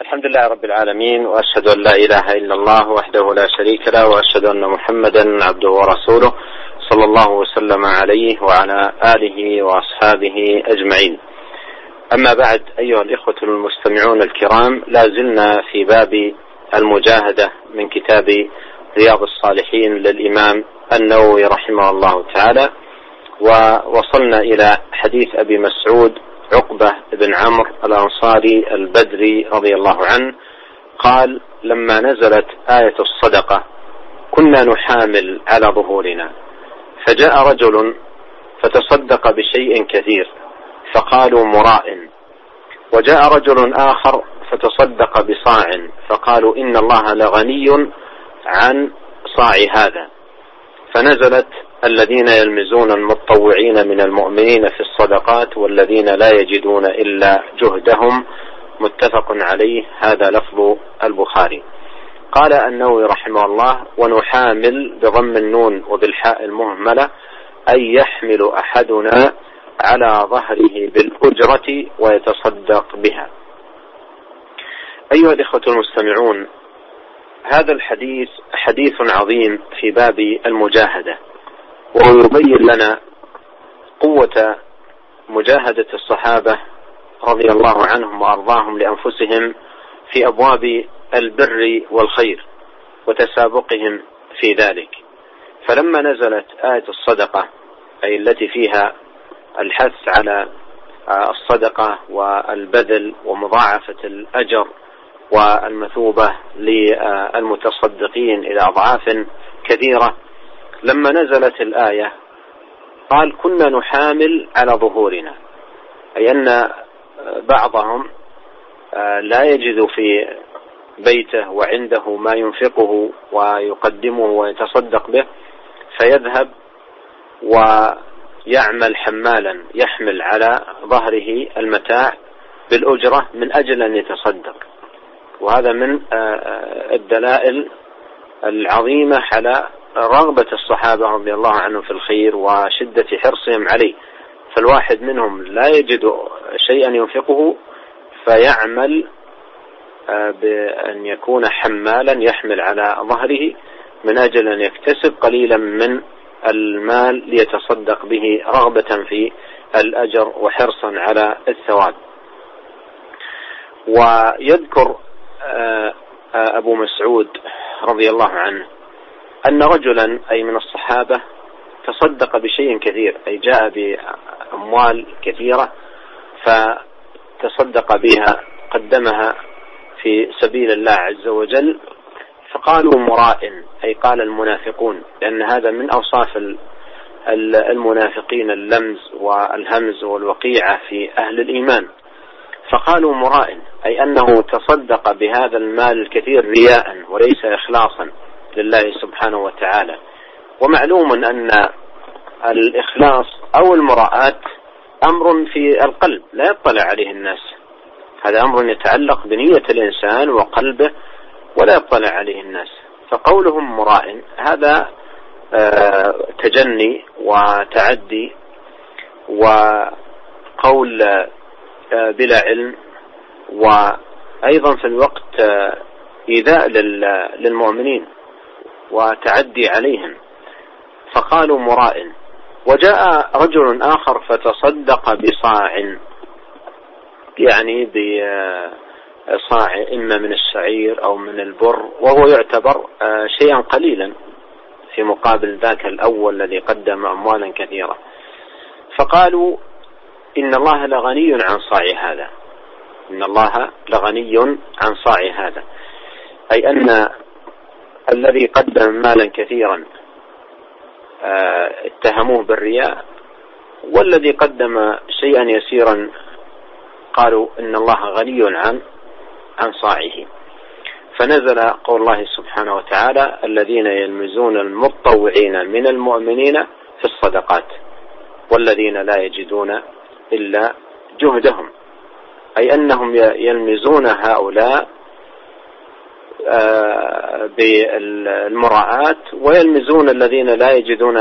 الحمد لله رب العالمين وأشهد أن لا إله إلا الله وحده لا شريك له وأشهد أن محمدا عبده ورسوله صلى الله وسلم عليه وعلى آله وأصحابه أجمعين. أما بعد أيها الإخوة المستمعون الكرام لا زلنا في باب المجاهدة من كتاب رياض الصالحين للإمام النووي رحمه الله تعالى ووصلنا إلى حديث أبي مسعود عقبة بن عمرو الأنصاري البدري رضي الله عنه قال لما نزلت آية الصدقة كنا نحامل على ظهورنا فجاء رجل فتصدق بشيء كثير فقالوا مراء وجاء رجل آخر فتصدق بصاع فقالوا إن الله لغني عن صاع هذا فنزلت الذين يلمزون المتطوعين من المؤمنين في الصدقات والذين لا يجدون إلا جهدهم متفق عليه هذا لفظ البخاري. قال النووي رحمه الله ونحامل بضم النون وبالحاء المهملة اي يحمل أحدنا على ظهره بالأجرة ويتصدق بها. أيها الإخوة المستمعون هذا الحديث حديث عظيم في باب المجاهدة وهو يبين لنا قوة مجاهدة الصحابة رضي الله عنهم وأرضاهم لأنفسهم في أبواب البر والخير وتسابقهم في ذلك. فلما نزلت آية الصدقة أي التي فيها الحث على الصدقة والبذل ومضاعفة الأجر والمثوبة للمتصدقين إلى أضعاف كثيرة لما نزلت الآية قال كنا نحامل على ظهورنا أي أن بعضهم لا يجد في بيته وعنده ما ينفقه ويقدمه ويتصدق به فيذهب ويعمل حمالا يحمل على ظهره المتاع بالأجرة من أجل أن يتصدق. وهذا من الدلائل العظيمة على رغبة الصحابة رضي الله عنهم في الخير وشدة حرصهم عليه. فالواحد منهم لا يجد شيئا ينفقه فيعمل بأن يكون حمالا يحمل على ظهره من أجل أن يكتسب قليلا من المال ليتصدق به رغبة في الأجر وحرصا على الثواب. ويذكر أبو مسعود رضي الله عنه أن رجلا أي من الصحابة تصدق بشيء كثير أي جاء بأموال كثيرة فتصدق بها قدمها في سبيل الله عز وجل. فقالوا مراء أي قال المنافقون لأن هذا من أوصاف المنافقين اللمز والهمز والوقيعة في أهل الإيمان. فقالوا مراء أي أنه تصدق بهذا المال الكثير رياء وليس إخلاصا. لله سبحانه وتعالى. ومعلوم أن الإخلاص أو المراءة أمر في القلب لا يطلع عليه الناس. هذا أمر يتعلق بنية الإنسان وقلبه ولا يطلع عليه الناس. فقولهم مراء هذا تجني وتعدي وقول بلا علم. وأيضا في الوقت إيذاء للمؤمنين. وتعدي عليهم. فقالوا مراء وجاء رجل آخر فتصدق بصاع. يعني بصاع إما من الشعير أو من البر وهو يعتبر شيئا قليلا في مقابل ذاك الأول الذي قدم أموالا كثيرة. فقالوا إن الله لغني عن صاع هذا. إن الله لغني عن صاع هذا. أي أن الذي قدم مالا كثيرا اتهموه بالرياء والذي قدم شيئا يسيرا قالوا إن الله غني عن عن صاعه فنزل قول الله سبحانه وتعالى الذين يلمزون المتطوعين من المؤمنين في الصدقات والذين لا يجدون إلا جهدهم أي أنهم يلمزون هؤلاء بالمراءة ويلمزون الذين لا يجدون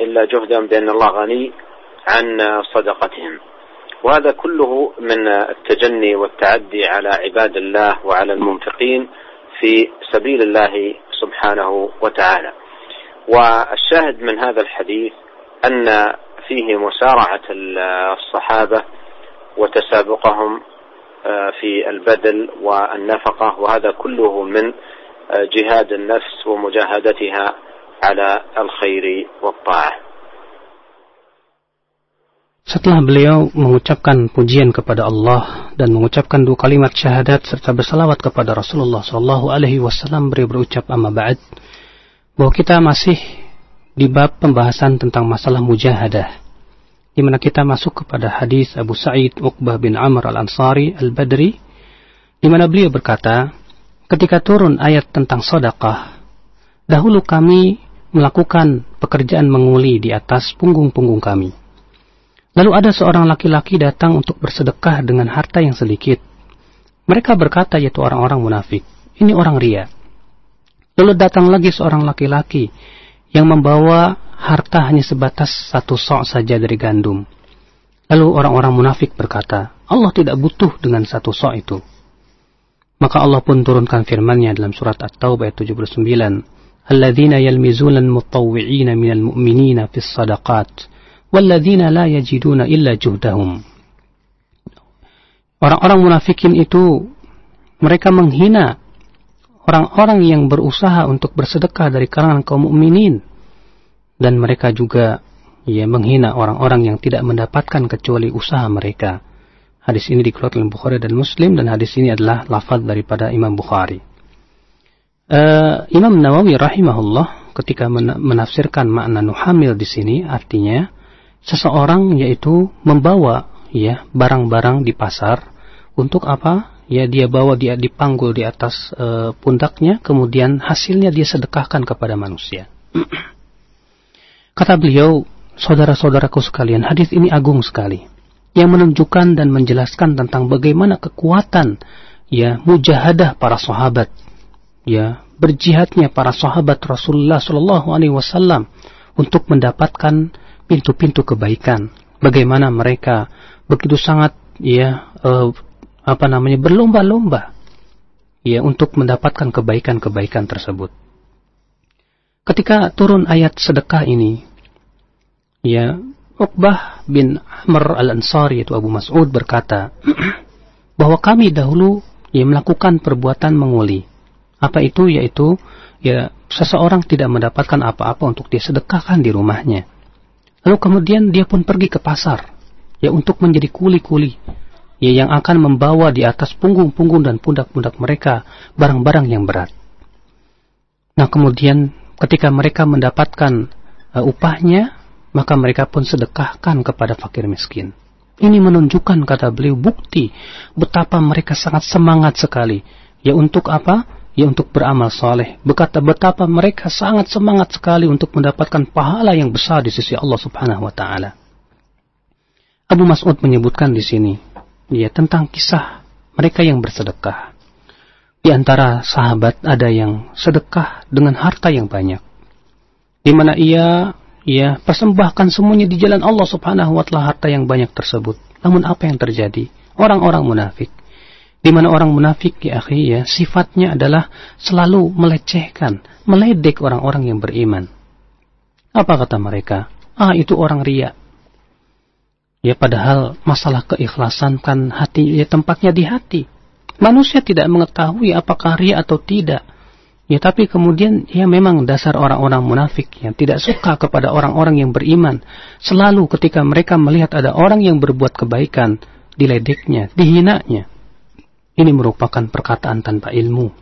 إلا جهدا بأن الله غني عن صدقتهم. وهذا كله من التجني والتعدي على عباد الله وعلى المنفقين في سبيل الله سبحانه وتعالى. والشاهد من هذا الحديث أن فيه مسارعة الصحابة وتسابقهم في البذل والنفقة وهذا كله من جهاد النفس ومجاهدتها على الخير والطاعة Setelah beliau mengucapkan pujian kepada Allah dan mengucapkan dua kalimat syahadat serta bersalawat kepada Rasulullah Shallallahu Alaihi Wasallam beliau berucap amma ba'd bahwa kita masih di bab pembahasan tentang masalah mujahadah di mana kita masuk kepada hadis Abu Sa'id Uqbah bin Amr al-Ansari al-Badri di mana beliau berkata ketika turun ayat tentang sedekah dahulu kami melakukan pekerjaan menguli di atas punggung-punggung kami Lalu ada seorang laki-laki datang untuk bersedekah dengan harta yang sedikit. Mereka berkata yaitu orang-orang munafik. Ini orang ria. Lalu datang lagi seorang laki-laki yang membawa harta hanya sebatas satu sok saja dari gandum. Lalu orang-orang munafik berkata, Allah tidak butuh dengan satu sok itu. Maka Allah pun turunkan firman-Nya dalam surat At-Taubah ayat 79. Alladzina yalmizuna al-mutawwi'ina minal mu'minina fis sadaqat walladzina la yajiduna illa juhdahum. Orang-orang munafikin itu mereka menghina orang-orang yang berusaha untuk bersedekah dari kalangan kaum mukminin dan mereka juga ya menghina orang-orang yang tidak mendapatkan kecuali usaha mereka. Hadis ini dikeluarkan oleh Bukhari dan Muslim dan hadis ini adalah lafaz daripada Imam Bukhari. Uh, Imam Nawawi rahimahullah ketika menafsirkan makna nuhamil di sini artinya seseorang yaitu membawa ya barang-barang di pasar untuk apa? Ya dia bawa dia dipanggul di atas e, pundaknya kemudian hasilnya dia sedekahkan kepada manusia. Kata beliau, saudara-saudaraku sekalian, hadis ini agung sekali yang menunjukkan dan menjelaskan tentang bagaimana kekuatan ya mujahadah para sahabat ya berjihadnya para sahabat Rasulullah Shallallahu alaihi wasallam untuk mendapatkan pintu-pintu kebaikan. Bagaimana mereka begitu sangat ya uh, apa namanya berlomba-lomba ya untuk mendapatkan kebaikan-kebaikan tersebut. Ketika turun ayat sedekah ini, ya Uqbah bin Amr al-Ansari itu Abu Mas'ud berkata bahwa kami dahulu ya melakukan perbuatan menguli. Apa itu? Yaitu ya seseorang tidak mendapatkan apa-apa untuk dia sedekahkan di rumahnya. Lalu kemudian dia pun pergi ke pasar, ya untuk menjadi kuli-kuli, ya yang akan membawa di atas punggung-punggung dan pundak-pundak mereka barang-barang yang berat. Nah kemudian ketika mereka mendapatkan uh, upahnya, maka mereka pun sedekahkan kepada fakir miskin. Ini menunjukkan kata beliau bukti betapa mereka sangat semangat sekali. Ya untuk apa? ya untuk beramal soleh. Berkata betapa mereka sangat semangat sekali untuk mendapatkan pahala yang besar di sisi Allah Subhanahu wa taala. Abu Mas'ud menyebutkan di sini ya tentang kisah mereka yang bersedekah. Di antara sahabat ada yang sedekah dengan harta yang banyak. Di mana ia ya persembahkan semuanya di jalan Allah Subhanahu wa taala harta yang banyak tersebut. Namun apa yang terjadi? Orang-orang munafik di mana orang munafik ya akhi ya sifatnya adalah selalu melecehkan, meledek orang-orang yang beriman. Apa kata mereka? Ah itu orang ria. Ya padahal masalah keikhlasan kan hati ya tempatnya di hati. Manusia tidak mengetahui apakah ria atau tidak. Ya tapi kemudian ya memang dasar orang-orang munafik yang tidak suka kepada orang-orang yang beriman. Selalu ketika mereka melihat ada orang yang berbuat kebaikan, diledeknya, dihinanya. Ini merupakan perkataan tanpa ilmu.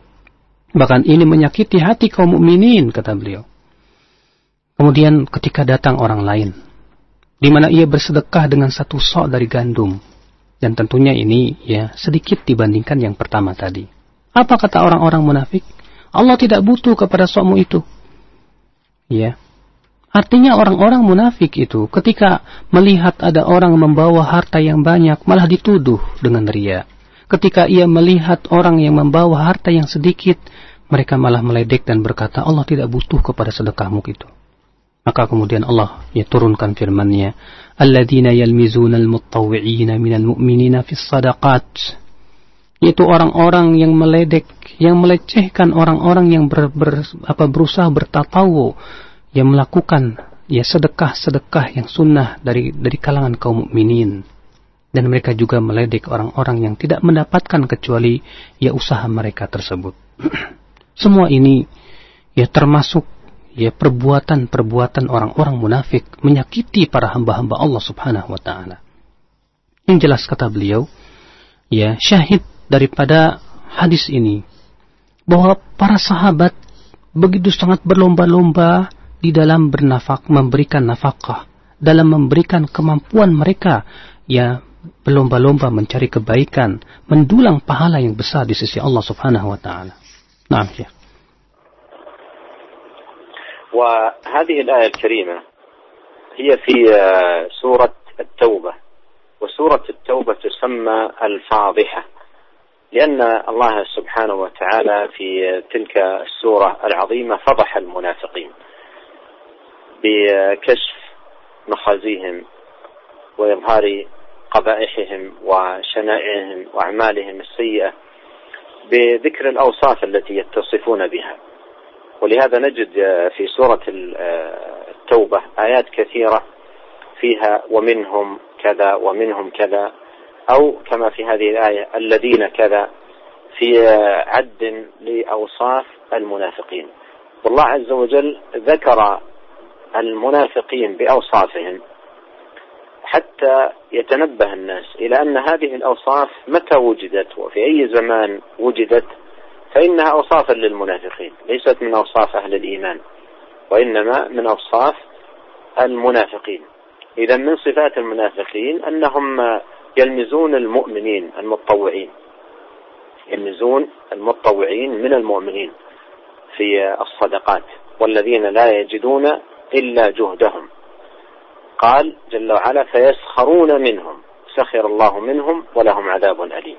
Bahkan ini menyakiti hati kaum mukminin kata beliau. Kemudian ketika datang orang lain, di mana ia bersedekah dengan satu sok dari gandum, dan tentunya ini ya sedikit dibandingkan yang pertama tadi. Apa kata orang-orang munafik? Allah tidak butuh kepada sokmu itu. Ya. Artinya orang-orang munafik itu ketika melihat ada orang membawa harta yang banyak malah dituduh dengan ria ketika ia melihat orang yang membawa harta yang sedikit, mereka malah meledek dan berkata, Allah tidak butuh kepada sedekahmu itu. Maka kemudian Allah ya turunkan firman-Nya, Yaitu orang-orang yang meledek, yang melecehkan orang-orang yang ber, ber, apa, berusaha bertatawu, yang melakukan ya sedekah-sedekah yang sunnah dari dari kalangan kaum mukminin. Dan mereka juga meledek orang-orang yang tidak mendapatkan kecuali ya usaha mereka tersebut. Semua ini ya termasuk ya perbuatan-perbuatan orang-orang munafik menyakiti para hamba-hamba Allah Subhanahu wa taala. Yang jelas kata beliau, ya syahid daripada hadis ini bahwa para sahabat begitu sangat berlomba-lomba di dalam bernafak memberikan nafkah, dalam memberikan kemampuan mereka ya berlomba-lomba mencari kebaikan, mendulang pahala yang besar di sisi Allah Subhanahu wa taala. Nah, ya. وهذه الآية الكريمة هي في آه، سورة التوبة. وسورة التوبة تسمى الفاضحة لأن الله سبحانه وتعالى في تلك السورة العظيمة فضح المنافقين بكشف مخازيهم وإظهار قبائحهم وشنائعهم وأعمالهم السيئة بذكر الأوصاف التي يتصفون بها. ولهذا نجد في سورة التوبة آيات كثيرة فيها ومنهم كذا ومنهم كذا أو كما في هذه الآية الذين كذا في عد لأوصاف المنافقين. والله عز وجل ذكر المنافقين بأوصافهم حتى يتنبه الناس إلى أن هذه الأوصاف متى وجدت وفي أي زمان وجدت فإنها أوصافا للمنافقين ليست من أوصاف أهل الإيمان وإنما من أوصاف المنافقين. إذا من صفات المنافقين أنهم يلمزون المؤمنين المتطوعين يلمزون المتطوعين من المؤمنين في الصدقات والذين لا يجدون إلا جهدهم. قال جل وعلا فيسخرون منهم سخر الله منهم ولهم عذاب أليم.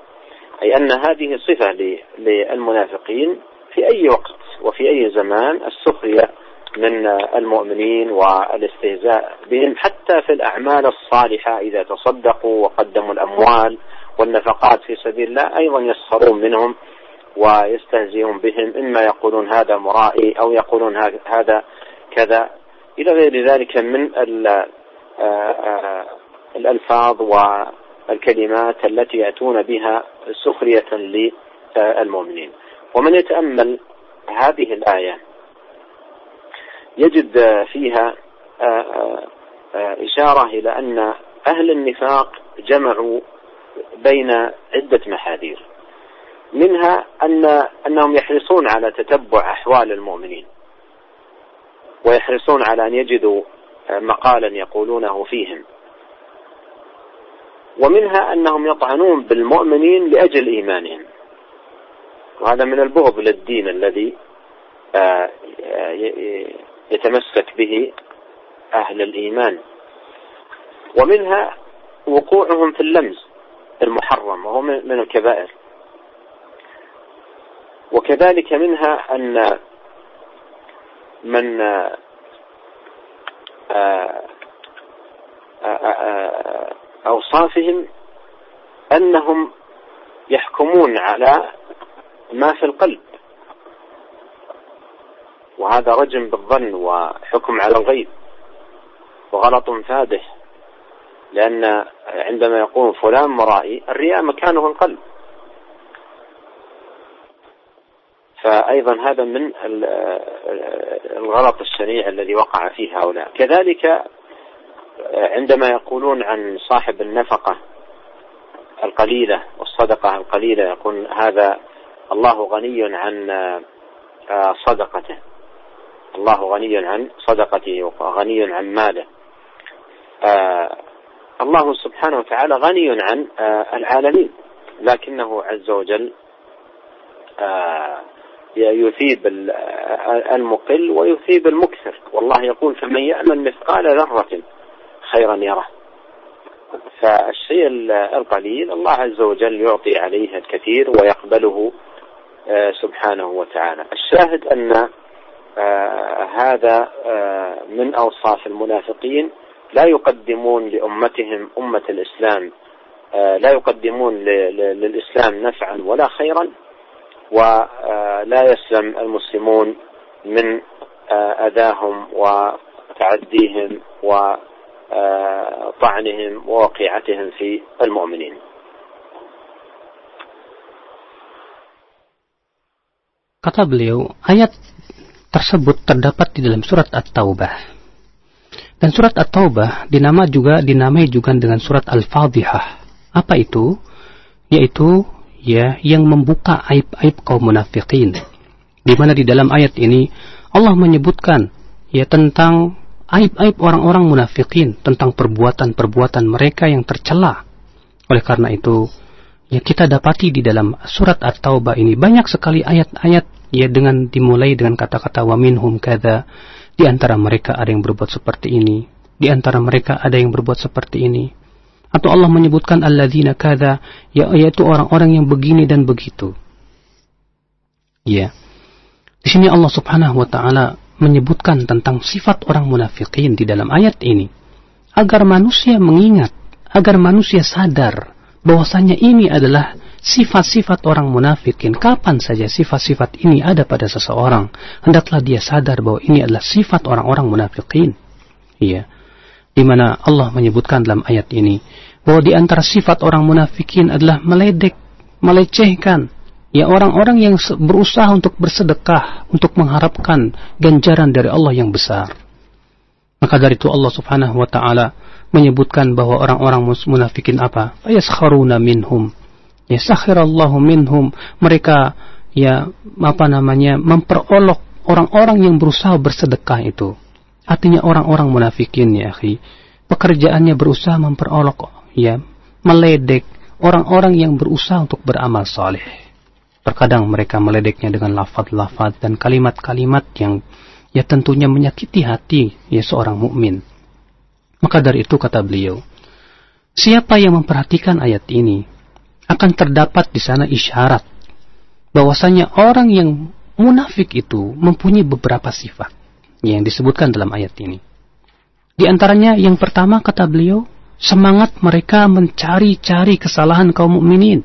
أي أن هذه صفة للمنافقين في أي وقت وفي أي زمان السخرية من المؤمنين والاستهزاء بهم حتى في الأعمال الصالحة إذا تصدقوا وقدموا الأموال والنفقات في سبيل الله أيضا يسخرون منهم ويستهزئون بهم إما يقولون هذا مرائي أو يقولون هذا كذا. إلى غير ذلك من الألفاظ الكلمات التي يأتون بها سخرية للمؤمنين. ومن يتأمل هذه الآية يجد فيها إشارة إلى أن أهل النفاق جمعوا بين عدة محاذير. منها أن أنهم يحرصون على تتبع أحوال المؤمنين. ويحرصون على أن يجدوا مقالا يقولونه فيهم. ومنها أنهم يطعنون بالمؤمنين لأجل إيمانهم. وهذا من البغض للدين الذي آه، يتمسك به أهل الإيمان. ومنها وقوعهم في اللمز المحرم وهو من الكبائر. وكذلك منها أن من آه، آه، أوصافهم أنهم يحكمون على ما في القلب. وهذا رجم بالظن وحكم على الغيب وغلط فادح لأن عندما يقول فلان مرائي الرياء مكانه القلب. فأيضا هذا من الغلط الشنيع الذي وقع فيه هؤلاء. كذلك عندما يقولون عن صاحب النفقة القليلة والصدقة القليلة يقول هذا الله غني عن آه، صدقته. الله غني عن صدقته وغني عن ماله. آه، الله سبحانه وتعالى غني عن آه، العالمين. لكنه عز وجل يثيب المقل ويثيب المكثر. والله يقول فمن يأمن مثقال ذرة خيرا يره فالشيء القليل الله عز وجل يعطي عليه الكثير ويقبله آه، سبحانه وتعالى. الشاهد أن آه هذا آه من أوصاف المنافقين لا يقدمون لأمتهم أمة الإسلام لا يقدمون للإسلام نفعا ولا خيرا ولا يسلم المسلمون من أذاهم وتعديهم وطعنهم ووقيعتهم في المؤمنين Kata beliau, ayat tersebut terdapat di dalam surat At-Taubah. Dan surat At-Taubah dinama juga dinamai juga dengan surat Al-Fadhihah. Apa itu? Yaitu ya yang membuka aib-aib kaum munafikin. Di mana di dalam ayat ini Allah menyebutkan ya tentang aib-aib orang-orang munafikin, tentang perbuatan-perbuatan mereka yang tercela. Oleh karena itu, ya kita dapati di dalam surat At-Taubah ini banyak sekali ayat-ayat ya dengan dimulai dengan kata-kata wa minhum kada di antara mereka ada yang berbuat seperti ini. Di antara mereka ada yang berbuat seperti ini. Atau Allah menyebutkan alladzina kada ya yaitu orang-orang yang begini dan begitu. Ya. Di sini Allah Subhanahu wa taala menyebutkan tentang sifat orang munafikin di dalam ayat ini agar manusia mengingat agar manusia sadar bahwasanya ini adalah sifat-sifat orang munafikin. Kapan saja sifat-sifat ini ada pada seseorang, hendaklah dia sadar bahwa ini adalah sifat orang-orang munafikin. Iya. Di mana Allah menyebutkan dalam ayat ini bahwa di antara sifat orang munafikin adalah meledek, melecehkan, ya orang-orang yang berusaha untuk bersedekah, untuk mengharapkan ganjaran dari Allah yang besar. Maka dari itu Allah Subhanahu wa taala menyebutkan bahwa orang-orang munafikin apa? Fayaskharuna minhum. Ya sakhirallahu minhum. Mereka ya apa namanya memperolok orang-orang yang berusaha bersedekah itu. Artinya orang-orang munafikin ya akhi. Pekerjaannya berusaha memperolok ya meledek orang-orang yang berusaha untuk beramal saleh. Terkadang mereka meledeknya dengan lafaz-lafaz dan kalimat-kalimat yang ya tentunya menyakiti hati ya seorang mukmin. Maka dari itu kata beliau, siapa yang memperhatikan ayat ini akan terdapat di sana isyarat bahwasanya orang yang munafik itu mempunyai beberapa sifat yang disebutkan dalam ayat ini. Di antaranya yang pertama kata beliau, semangat mereka mencari-cari kesalahan kaum mukminin.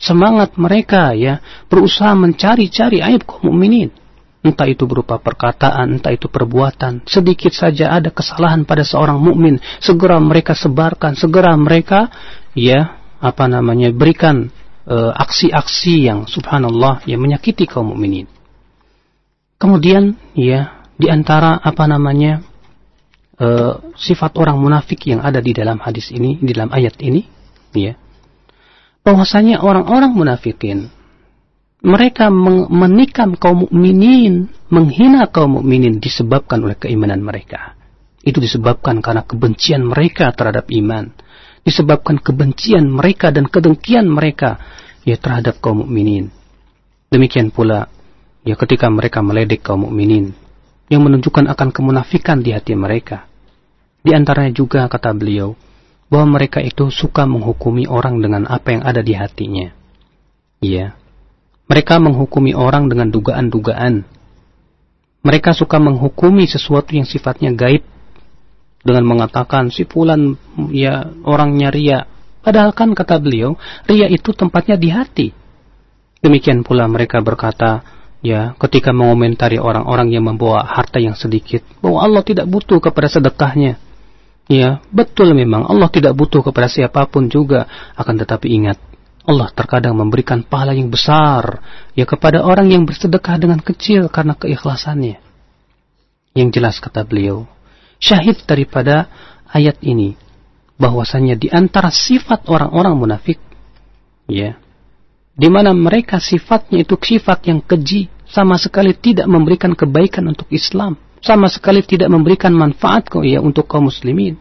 Semangat mereka ya berusaha mencari-cari aib kaum mukminin entah itu berupa perkataan, entah itu perbuatan. Sedikit saja ada kesalahan pada seorang mukmin, segera mereka sebarkan, segera mereka ya apa namanya berikan eh, aksi-aksi uh, yang subhanallah yang menyakiti kaum mukminin. Kemudian ya di antara apa namanya uh, sifat orang munafik yang ada di dalam hadis ini, di dalam ayat ini, ya bahwasanya orang-orang munafikin mereka menikam kaum mukminin, menghina kaum mukminin disebabkan oleh keimanan mereka. Itu disebabkan karena kebencian mereka terhadap iman, disebabkan kebencian mereka dan kedengkian mereka ya terhadap kaum mukminin. Demikian pula ya ketika mereka meledek kaum mukminin yang menunjukkan akan kemunafikan di hati mereka. Di antaranya juga kata beliau bahwa mereka itu suka menghukumi orang dengan apa yang ada di hatinya. Iya, mereka menghukumi orang dengan dugaan-dugaan. Mereka suka menghukumi sesuatu yang sifatnya gaib dengan mengatakan si fulan ya orangnya ria. Padahal kan kata beliau, ria itu tempatnya di hati. Demikian pula mereka berkata, ya ketika mengomentari orang-orang yang membawa harta yang sedikit, bahwa Allah tidak butuh kepada sedekahnya. Ya, betul memang. Allah tidak butuh kepada siapa pun juga, akan tetapi ingat, Allah terkadang memberikan pahala yang besar ya kepada orang yang bersedekah dengan kecil karena keikhlasannya. Yang jelas kata beliau, syahid daripada ayat ini bahwasanya di antara sifat orang-orang munafik ya di mana mereka sifatnya itu sifat yang keji sama sekali tidak memberikan kebaikan untuk Islam sama sekali tidak memberikan manfaat kok ya untuk kaum muslimin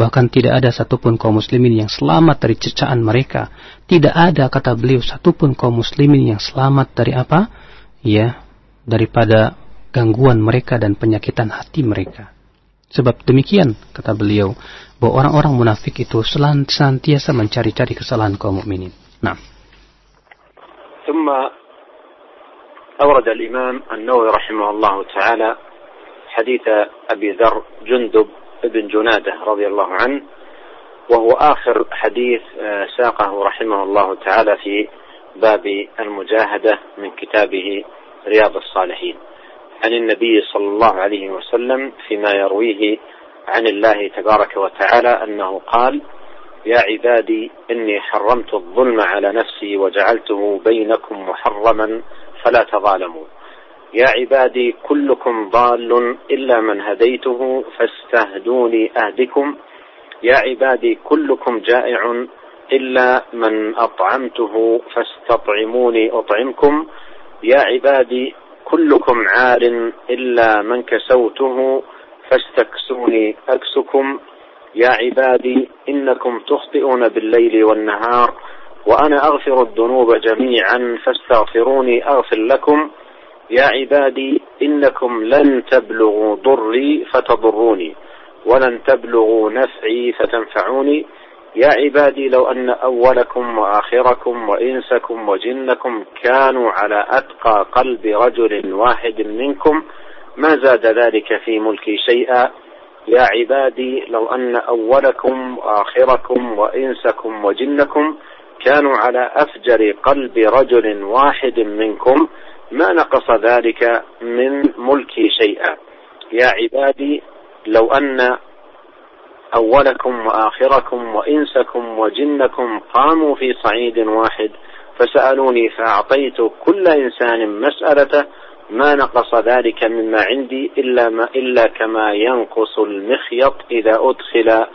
Bahkan tidak ada satupun kaum muslimin yang selamat dari cecaan mereka. Tidak ada, kata beliau, satupun kaum muslimin yang selamat dari apa? Ya, daripada gangguan mereka dan penyakitan hati mereka. Sebab demikian, kata beliau, bahwa orang-orang munafik itu senantiasa mencari-cari kesalahan kaum mukminin. Nah. ثم أورد الإمام النووي رحمه الله تعالى حديث أبي ذر جندب بن جنادة رضي الله عنه وهو آخر حديث آه، ساقه رحمه الله تعالى في باب المجاهدة من كتابه رياض الصالحين. عن النبي صلى الله عليه وسلم فيما يرويه عن الله تبارك وتعالى أنه قال يا عبادي إني حرمت الظلم على نفسي وجعلته بينكم محرما فلا تظالموا يا عبادي كلكم ضال إلا من هديته فاستهدوني أهدكم. يا عبادي كلكم جائع إلا من أطعمته فاستطعموني أطعمكم. يا عبادي كلكم عار إلا من كسوته فاستكسوني أكسكم. يا عبادي إنكم تخطئون بالليل والنهار وأنا أغفر الذنوب جميعا فاستغفروني أغفر لكم. يا عبادي إنكم لن تبلغوا ضري فتضروني ولن تبلغوا نفعي فتنفعوني. يا عبادي لو أن أولكم وآخركم وإنسكم وجنكم كانوا على أتقى قلب رجل واحد منكم ما زاد ذلك في ملكي شيئا. يا عبادي لو أن أولكم وآخركم وإنسكم وجنكم كانوا على أفجر قلب رجل واحد منكم ما نقص ذلك من ملكي شيئا. يا عبادي لو أن أولكم وآخركم وإنسكم وجنكم قاموا في صعيد واحد فسألوني فأعطيت كل إنسان مسألته ما نقص ذلك مما عندي إلا ما إلا كما ينقص المخيط إذا أدخل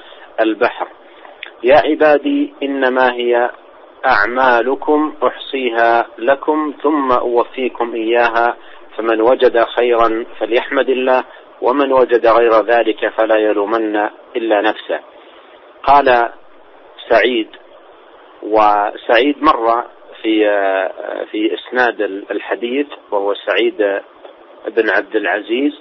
البحر. يا عبادي إنما هي أعمالكم أحصيها لكم ثم أوفيكم إياها. فمن وجد خيرا فليحمد الله ومن وجد غير ذلك فلا يلومن إلا نفسه. قال سعيد وسعيد مر في في إسناد الحديث وهو سعيد بن عبد العزيز.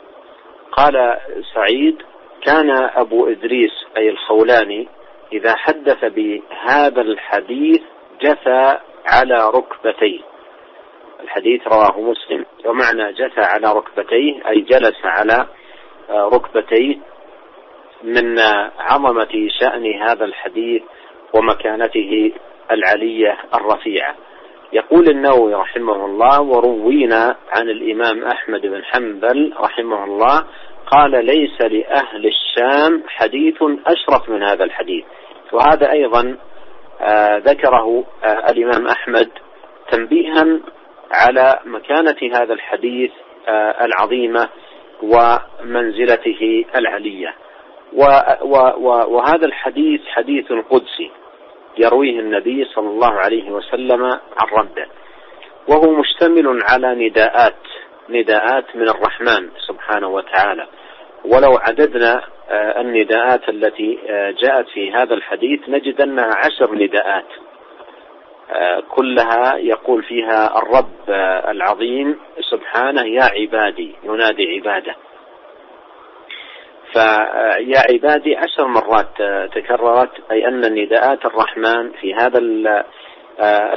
قال سعيد كان أبو إدريس أي الخولاني إذا حدث بهذا الحديث جثى على ركبتيه الحديث رواه مسلم. ومعنى جثى على ركبتيه أي جلس على ركبتيه من عظمة شأن هذا الحديث ومكانته العلية الرفيعة. يقول النووي رحمه الله وروينا عن الإمام أحمد بن حنبل رحمه الله قال ليس لأهل الشام حديث أشرف من هذا الحديث. وهذا أيضا آه ذكره آه الإمام أحمد تنبيها على مكانة هذا الحديث آه العظيمة ومنزلته العلية. وهذا الحديث حديث قدسي يرويه النبي صلى الله عليه وسلم عن ربه. وهو مشتمل على نداءات نداءات من الرحمن سبحانه وتعالى. ولو عددنا النداءات التي جاءت في هذا الحديث نجد أنها عشر نداءات. كلها يقول فيها الرب العظيم سبحانه يا عبادي ينادي عباده. فيا عبادي عشر مرات تكررت أي أن نداءات الرحمن في هذا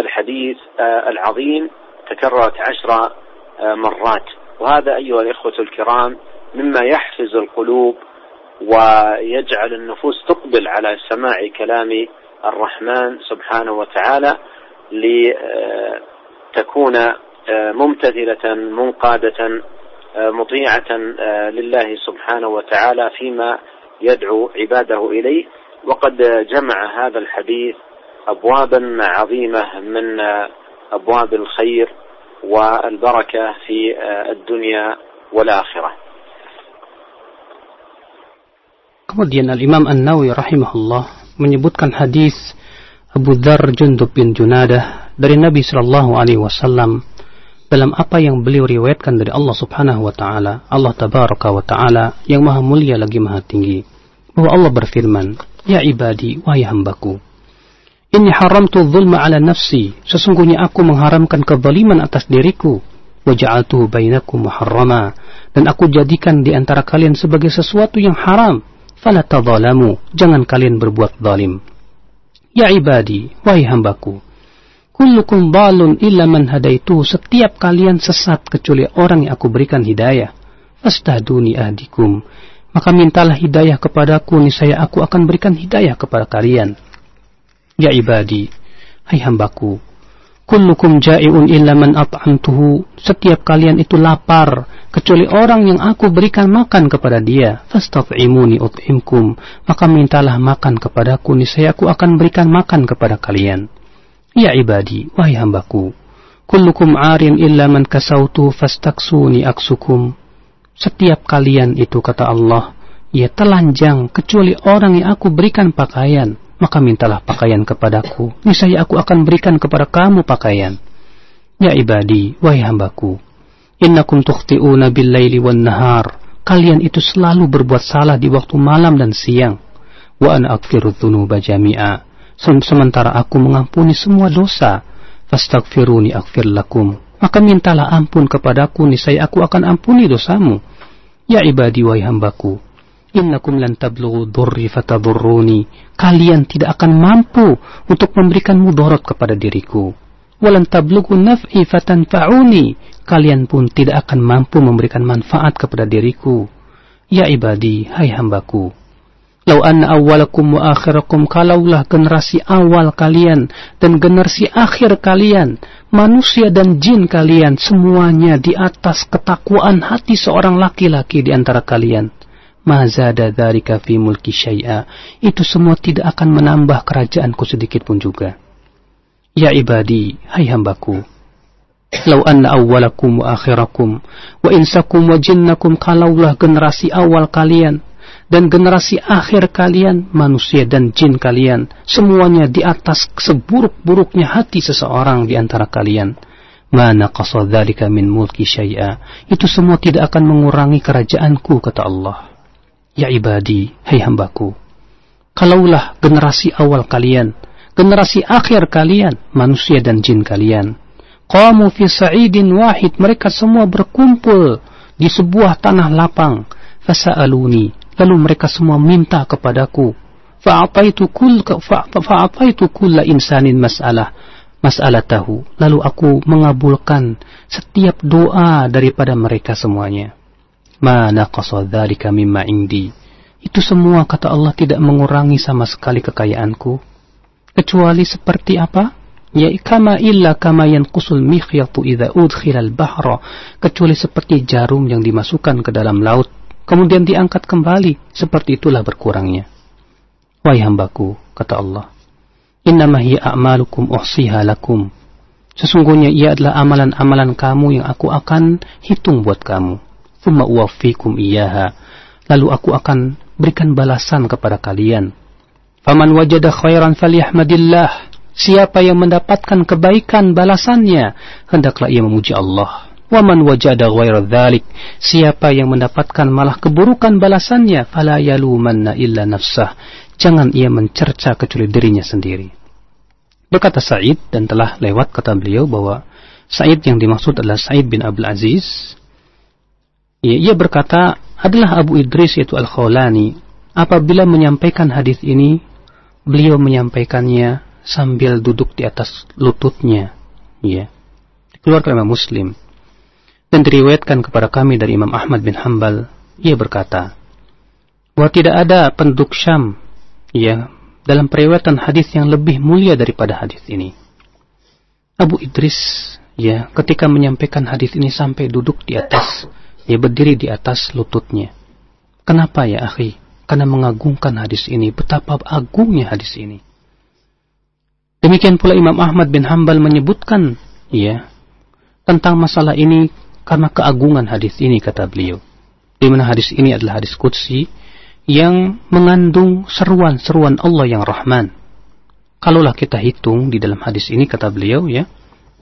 الحديث العظيم تكررت عشر مرات. وهذا أيها الإخوة الكرام مما يحفز القلوب ويجعل النفوس تقبل على سماع كلام الرحمن سبحانه وتعالى لتكون ممتثلة منقادة مطيعة لله سبحانه وتعالى فيما يدعو عباده إليه. وقد جمع هذا الحديث أبوابا عظيمة من أبواب الخير والبركة في الدنيا والآخرة. Kemudian Al-Imam An-Nawawi rahimahullah menyebutkan hadis Abu Dhar Jundub bin Junadah dari Nabi sallallahu alaihi wasallam dalam apa yang beliau riwayatkan dari Allah Subhanahu wa taala, Allah tabaraka wa taala yang maha mulia lagi maha tinggi. Bahwa Allah berfirman, "Ya ibadi, wahai hambaku, ini haramtu dzulma ala nafsi, sesungguhnya aku mengharamkan kezaliman atas diriku, wa ja'altuhu bainakum muharrama, dan aku jadikan di antara kalian sebagai sesuatu yang haram. Fala jangan kalian berbuat zalim. Ya ibadi, wahai hambaku, kullukum balun illa man hadaitu setiap kalian sesat kecuali orang yang aku berikan hidayah fastahduni ahdikum maka mintalah hidayah kepadaku niscaya aku akan berikan hidayah kepada kalian ya ibadi hai hambaku kullukum ja'iun illa man at'amtuhu. Setiap kalian itu lapar kecuali orang yang aku berikan makan kepada dia. Fastat'imuni ut'imkum. Maka mintalah makan kepadaku niscaya aku akan berikan makan kepada kalian. Ya ibadi, wahai hambaku, kullukum arin illa man kasautu fastaksuni aksukum. Setiap kalian itu kata Allah, ya telanjang kecuali orang yang aku berikan pakaian, maka mintalah pakaian kepadaku. Niscaya aku akan berikan kepada kamu pakaian. Ya ibadi, wahai hambaku, innakum tukhti'una bil laili wan nahar. Kalian itu selalu berbuat salah di waktu malam dan siang. Wa ana aghfiru dzunuba jami'a sementara aku mengampuni semua dosa. Fastaghfiruni aghfir lakum. Maka mintalah ampun kepadaku, niscaya aku akan ampuni dosamu. Ya ibadi wahai hambaku, innakum lan tablughu dhurri fatadurruni. Kalian tidak akan mampu untuk memberikan mudorot kepada diriku. Walan tablughu naf'i fatanfa'uni. Kalian pun tidak akan mampu memberikan manfaat kepada diriku. Ya ibadi, hai hambaku, Lau anna awalakum wa akhirakum kalaulah generasi awal kalian dan generasi akhir kalian, manusia dan jin kalian semuanya di atas ketakwaan hati seorang laki-laki di antara kalian. Mazada dzalika fi mulki. Itu semua tidak akan menambah kerajaanku sedikit pun juga. Ya ibadi, hai hambaku, Lau anna awalakum wa akhirakum wa insakum wa jinnakum kalaulah generasi awal kalian dan generasi akhir kalian, manusia dan jin kalian, semuanya di atas seburuk-buruknya hati seseorang di antara kalian. Mana qasadhalika min mulki syai'a. Itu semua tidak akan mengurangi kerajaanku, kata Allah. Ya ibadi, hai hambaku. Kalaulah generasi awal kalian, generasi akhir kalian, manusia dan jin kalian. Qamu fi sa'idin wahid, mereka semua berkumpul di sebuah tanah lapang. Fasa'aluni, Lalu mereka semua minta kepadaku. Fa'ataitu kull fa'ataitu kulla insanin mas'alah mas'alatahu. Lalu aku mengabulkan setiap doa daripada mereka semuanya. Qasadhalika mimma indi. Itu semua kata Allah tidak mengurangi sama sekali kekayaanku. Kecuali seperti apa? Ya kama illa kama yanqusul mikhyatu idza udkhila al-bahra. Kecuali seperti jarum yang dimasukkan ke dalam laut kemudian diangkat kembali, seperti itulah berkurangnya. Wahai hambaku, kata Allah, Innama hiya a'malukum uhsiha lakum. Sesungguhnya ia adalah amalan-amalan kamu yang aku akan hitung buat kamu. Thumma uwaffikum iyaha. Lalu aku akan berikan balasan kepada kalian. Faman wajada khairan falyahmadillah. Siapa yang mendapatkan kebaikan balasannya, hendaklah ia memuji Allah. Waman wajada ghaira dhalik. Siapa yang mendapatkan malah keburukan balasannya, fala yalumanna illa nafsah. Jangan ia mencerca kecuali dirinya sendiri. Berkata Sa'id dan telah lewat kata beliau bahwa Sa'id yang dimaksud adalah Sa'id bin Abdul Aziz. Ya, ia berkata adalah Abu Idris yaitu Al-Khawlani. Apabila menyampaikan hadis ini, beliau menyampaikannya sambil duduk di atas lututnya. Ya. Keluar Imam Muslim. Dan diriwayatkan kepada kami dari Imam Ahmad bin Hambal, ia berkata, bahwa tidak ada penduduk Syam, ya, dalam periwayatan hadis yang lebih mulia daripada hadis ini. Abu Idris, ya, ketika menyampaikan hadis ini sampai duduk di atas, ya berdiri di atas lututnya. Kenapa ya, akhi? Karena mengagungkan hadis ini, betapa agungnya hadis ini. Demikian pula Imam Ahmad bin Hambal menyebutkan, ya, tentang masalah ini karena keagungan hadis ini kata beliau. Di mana hadis ini adalah hadis qudsi yang mengandung seruan-seruan Allah yang Rahman. Kalaulah kita hitung di dalam hadis ini kata beliau ya,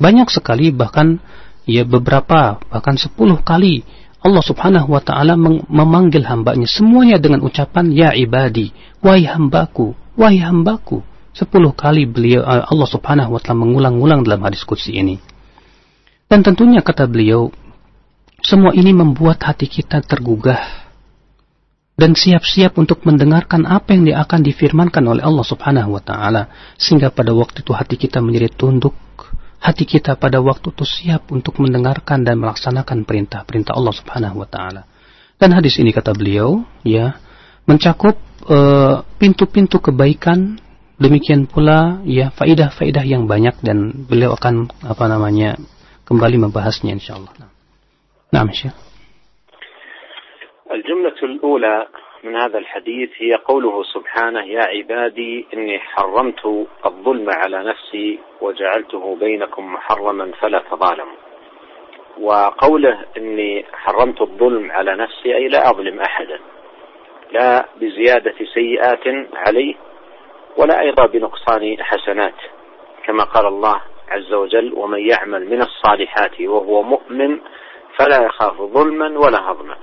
banyak sekali bahkan ya beberapa bahkan sepuluh kali Allah subhanahu wa ta'ala memanggil hambanya semuanya dengan ucapan ya ibadi, wahai hambaku, wahai hambaku. Sepuluh kali beliau Allah subhanahu wa ta'ala mengulang-ulang dalam hadis kudsi ini. Dan tentunya kata beliau, semua ini membuat hati kita tergugah dan siap-siap untuk mendengarkan apa yang akan difirmankan oleh Allah Subhanahu wa taala sehingga pada waktu itu hati kita menjadi tunduk hati kita pada waktu itu siap untuk mendengarkan dan melaksanakan perintah-perintah Allah Subhanahu wa taala. Dan hadis ini kata beliau, ya, mencakup eh, pintu-pintu uh, kebaikan, demikian pula ya faidah-faidah yang banyak dan beliau akan apa namanya kembali membahasnya insyaallah. Nah, Syekh. الجملة الأولى من هذا الحديث هي قوله سبحانه يا عبادي إني حرمت الظلم على نفسي وجعلته بينكم محرما فلا تظالموا. وقوله إني حرمت الظلم على نفسي أي لا أظلم أحدا لا بزيادة سيئات عليه ولا أيضا بنقصان حسنات كما قال الله عز وجل ومن يعمل من الصالحات وهو مؤمن فلا يخاف ظلما ولا هضما.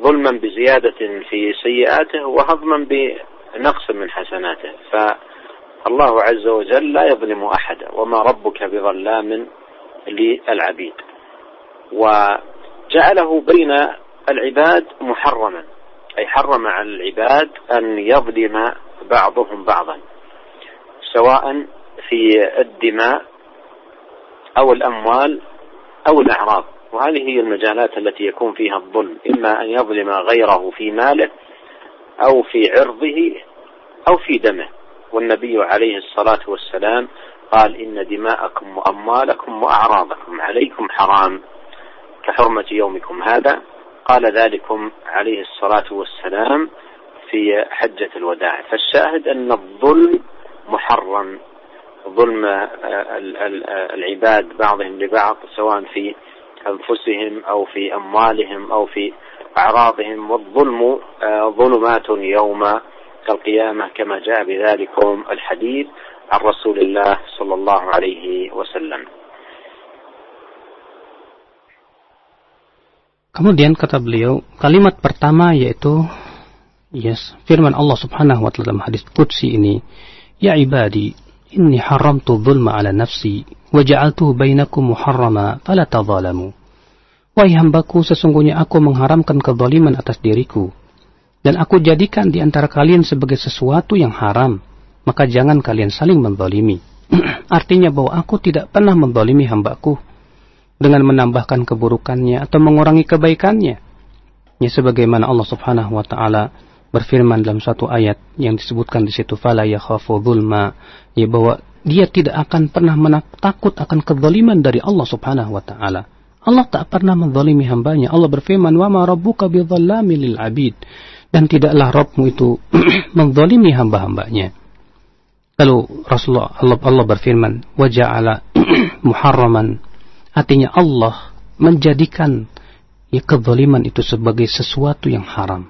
ظلما بزيادة في سيئاته وهضما بنقص من حسناته. فالله عز وجل لا يظلم أحدا. وما ربك بظلام للعبيد. وجعله بين العباد محرما. أي حرم على العباد أن يظلم بعضهم بعضا. سواء في الدماء أو الأموال أو الأعراض. وهذه هي المجالات التي يكون فيها الظلم إما أن يظلم غيره في ماله أو في عرضه أو في دمه. والنبي عليه الصلاة والسلام قال إن دماءكم وأموالكم وأعراضكم عليكم حرام كحرمة يومكم هذا. قال ذلكم عليه الصلاة والسلام في حجة الوداع. فالشاهد أن الظلم محرم ظلم العباد بعضهم لبعض سواء في أنفسهم أو في أموالهم أو في أعراضهم والظلم ظلمات يوم القيامة كما جاء بذلكم الحديث عن رسول الله صلى الله عليه وسلم Kemudian kata beliau, kalimat pertama yaitu yes, firman Allah Subhanahu wa taala dalam hadis qudsi ini, ya ibadi, inni haramtu dhulma ala nafsi ja'altuhu bainakum muharrama fala tadhalamu. Wahai hambaku, sesungguhnya aku mengharamkan kezaliman atas diriku dan aku jadikan di antara kalian sebagai sesuatu yang haram, maka jangan kalian saling menzalimi. Artinya bahwa aku tidak pernah menzalimi hambaku dengan menambahkan keburukannya atau mengurangi kebaikannya. Ya sebagaimana Allah Subhanahu wa taala berfirman dalam satu ayat yang disebutkan di situ fala yakhafu dzulma ya bahwa dia tidak akan pernah takut akan kezaliman dari Allah Subhanahu wa taala. Allah tak pernah menzalimi hambanya. Allah berfirman, "Wa ma rabbuka bidzallami lil 'abid." Dan tidaklah Rabbmu itu menzalimi hamba-hambanya. Lalu Rasulullah Allah, Allah berfirman, "Wa ja'ala muharraman Artinya Allah menjadikan ya kezaliman itu sebagai sesuatu yang haram.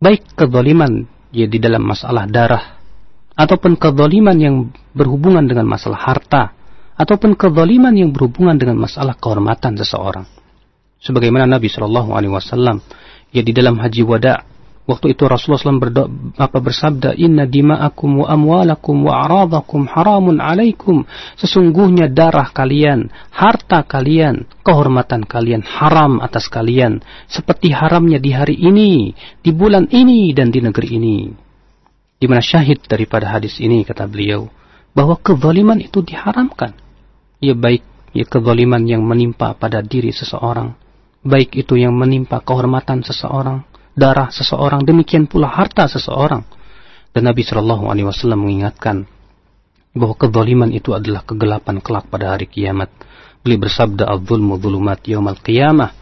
Baik kezaliman ya di dalam masalah darah ataupun kezaliman yang berhubungan dengan masalah harta ataupun kezaliman yang berhubungan dengan masalah kehormatan seseorang. Sebagaimana Nabi Shallallahu alaihi wasallam ya di dalam haji wada Waktu itu Rasulullah SAW berdoa, apa bersabda, Inna dima'akum wa amwalakum wa aradakum haramun alaikum. Sesungguhnya darah kalian, harta kalian, kehormatan kalian haram atas kalian. Seperti haramnya di hari ini, di bulan ini, dan di negeri ini. Di mana syahid daripada hadis ini, kata beliau, bahwa kezaliman itu diharamkan. Ya baik, ya kezaliman yang menimpa pada diri seseorang. Baik itu yang menimpa kehormatan seseorang darah seseorang, demikian pula harta seseorang. Dan Nabi Shallallahu Alaihi Wasallam mengingatkan bahwa kezaliman itu adalah kegelapan kelak pada hari kiamat. Beli bersabda, "Al-zulmu zulumat yaumal qiyamah."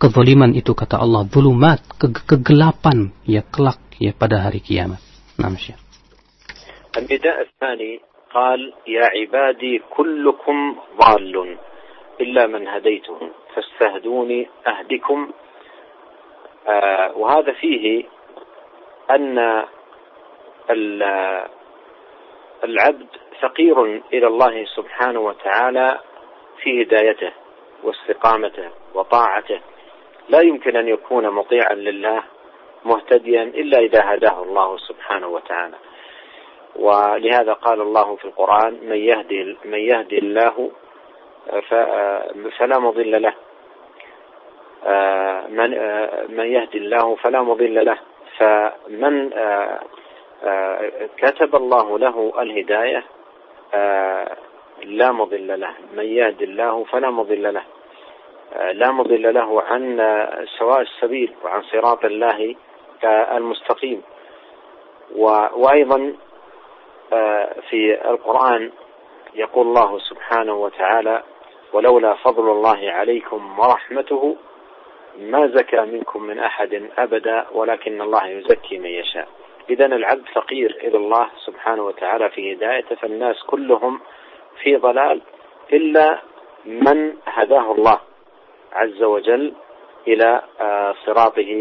Kezaliman itu kata Allah, zulumat, ke kegelapan ya kelak ya pada hari kiamat. Naam Syekh. النداء الثاني قال يا عبادي كلكم ضال إلا من هديته فاستهدوني أهدكم آه، وهذا فيه أن العبد فقير إلى الله سبحانه وتعالى في هدايته واستقامته وطاعته لا يمكن أن يكون مطيعا لله مهتديا إلا إذا هداه الله سبحانه وتعالى. ولهذا قال الله في القرآن من يهدي من يهدي الله فلا مضل له. من من يهدي الله فلا مضل له. فمن كتب الله له الهداية لا مضل له. من يهدي الله فلا مضل له. لا مضل له عن سواء السبيل وعن صراط الله المستقيم وأيضا في القرآن يقول الله سبحانه وتعالى ولولا فضل الله عليكم ورحمته ما زكى منكم من أحد أبدا ولكن الله يزكي من يشاء. إذا العبد فقير إلى الله سبحانه وتعالى في هدايته فالناس كلهم في ضلال إلا من هداه الله عز وجل إلى صراطه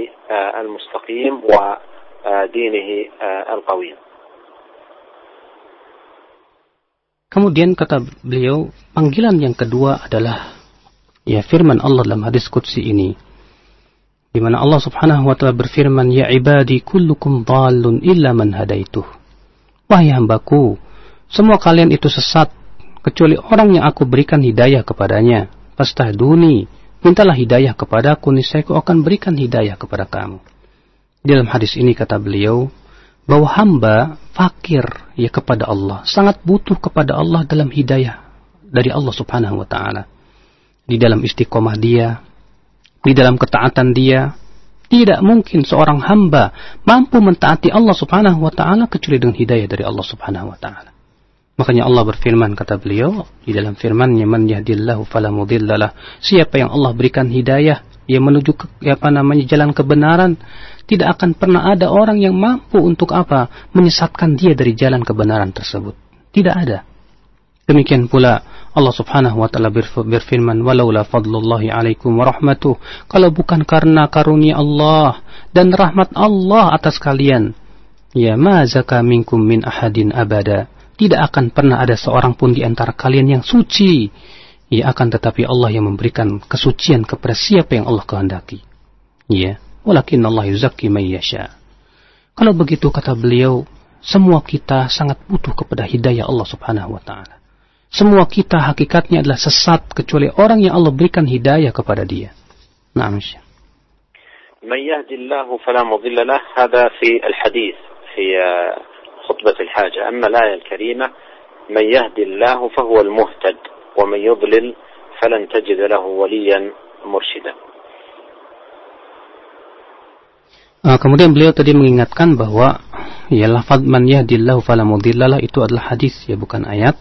المستقيم ودينه القويم Kemudian kata beliau, panggilan yang kedua adalah ya firman Allah dalam hadis qudsi ini. Di mana Allah Subhanahu wa taala berfirman, "Ya ibadi kullukum dhallun illa man hadaituh." Wahai hambaku, semua kalian itu sesat kecuali orang yang aku berikan hidayah kepadanya. Fastahduni, mintalah hidayah kepadaku, niscaya aku akan berikan hidayah kepada kamu. Dalam hadis ini kata beliau, bahwa hamba fakir ya kepada Allah, sangat butuh kepada Allah dalam hidayah dari Allah Subhanahu wa taala. Di dalam istiqomah dia, di dalam ketaatan dia, tidak mungkin seorang hamba mampu mentaati Allah Subhanahu wa taala kecuali dengan hidayah dari Allah Subhanahu wa taala. Makanya Allah berfirman kata beliau di dalam firman-Nya man yahdillahu fala mudhillalah. Siapa yang Allah berikan hidayah yang menuju ke apa namanya jalan kebenaran, tidak akan pernah ada orang yang mampu untuk apa? Menyesatkan dia dari jalan kebenaran tersebut. Tidak ada. Demikian pula Allah Subhanahu wa taala berfirman, "Walaula fadlullahi alaikum wa rahmatuh." Kalau bukan karena karunia Allah dan rahmat Allah atas kalian, ya ma zaka minkum min ahadin abada Tidak akan pernah ada seorang pun di antara kalian yang suci. Ya akan tetapi Allah yang memberikan kesucian kepada siapa yang Allah kehendaki. Ya. Walakin Allah yuzakki man yasha. Kalau begitu kata beliau, semua kita sangat butuh kepada hidayah Allah Subhanahu wa taala. Semua kita hakikatnya adalah sesat kecuali orang yang Allah berikan hidayah kepada dia. Nah, Syekh. من يهدي الله فلا مضل له هذا في الحديث في خطبة الحاجة أما الآية الكريمة من يهدي الله فهو المهتد ومن يضلل فلن تجد له وليا مرشدا Uh, kemudian beliau tadi mengingatkan bahwa ya lafaz man yahdillahu fala mudhillalah itu adalah hadis ya bukan ayat.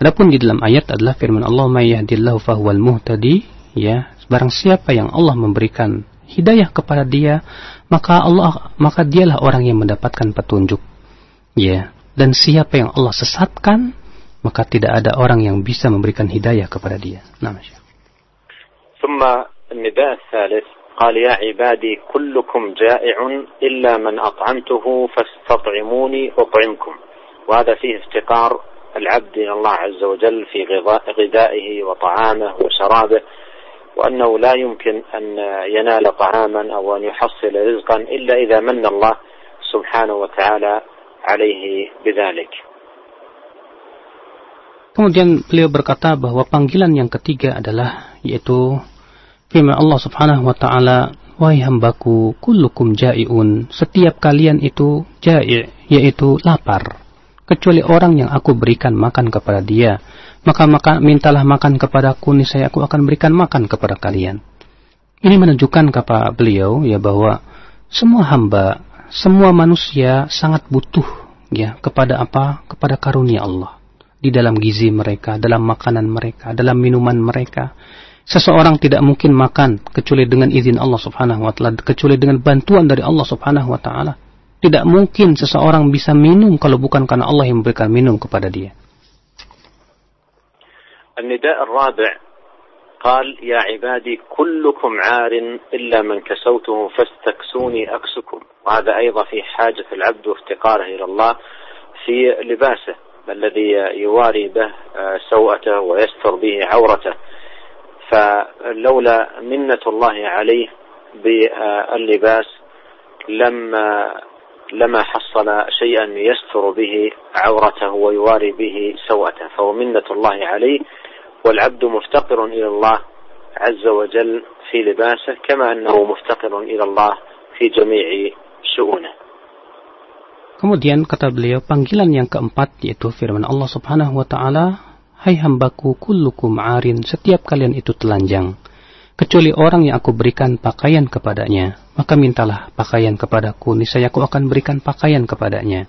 Adapun di dalam ayat adalah firman Allah may yahdillahu fahuwal muhtadi ya barang siapa yang Allah memberikan hidayah kepada dia maka Allah maka dialah orang yang mendapatkan petunjuk. Ya, dan siapa yang Allah sesatkan maka tidak ada orang yang bisa memberikan hidayah kepada dia. Nah, ثم النداء الثالث قال يا عبادي كلكم جائع إلا من أطعمته فاستطعموني أطعمكم وهذا فيه افتقار العبد إلى الله عز وجل في غذائه وطعامه وشرابه وأنه لا يمكن أن ينال طعاما أو أن يحصل رزقا إلا إذا من الله سبحانه وتعالى عليه بذلك Kemudian beliau berkata bahwa panggilan yang ketiga adalah yaitu firman Allah Subhanahu wa taala, "Wahai hambaku, kullukum ja'iun." Setiap kalian itu ja'i, yaitu lapar. Kecuali orang yang aku berikan makan kepada dia, maka maka mintalah makan kepadaku, niscaya aku akan berikan makan kepada kalian. Ini menunjukkan kata beliau ya bahwa semua hamba, semua manusia sangat butuh ya kepada apa? Kepada karunia Allah di dalam gizi mereka, dalam makanan mereka, dalam minuman mereka. Seseorang tidak mungkin makan kecuali dengan izin Allah Subhanahu wa taala, kecuali dengan bantuan dari Allah Subhanahu wa taala. Tidak mungkin seseorang bisa minum kalau bukan karena Allah yang memberikan minum kepada dia. النداء الرابع قال يا عبادي كلكم عار إلا من كسوته فاستكسوني أكسكم. وهذا أيضا في حاجة العبد وافتقاره إلى الله في لباسه الذي يواري به سوءته ويستر به عورته. فلولا منة الله عليه باللباس لما لما حصل شيئا يستر به عورته ويواري به سوءته. فهو منة الله عليه والعبد مفتقر إلى الله عز وجل في لباسه كما أنه مفتقر إلى الله في جميع شؤونه Kemudian kata beliau panggilan yang keempat yaitu firman Allah Subhanahu wa taala, "Hai hambaku kullukum arin, setiap kalian itu telanjang, kecuali orang yang aku berikan pakaian kepadanya, maka mintalah pakaian kepadaku, niscaya aku akan berikan pakaian kepadanya."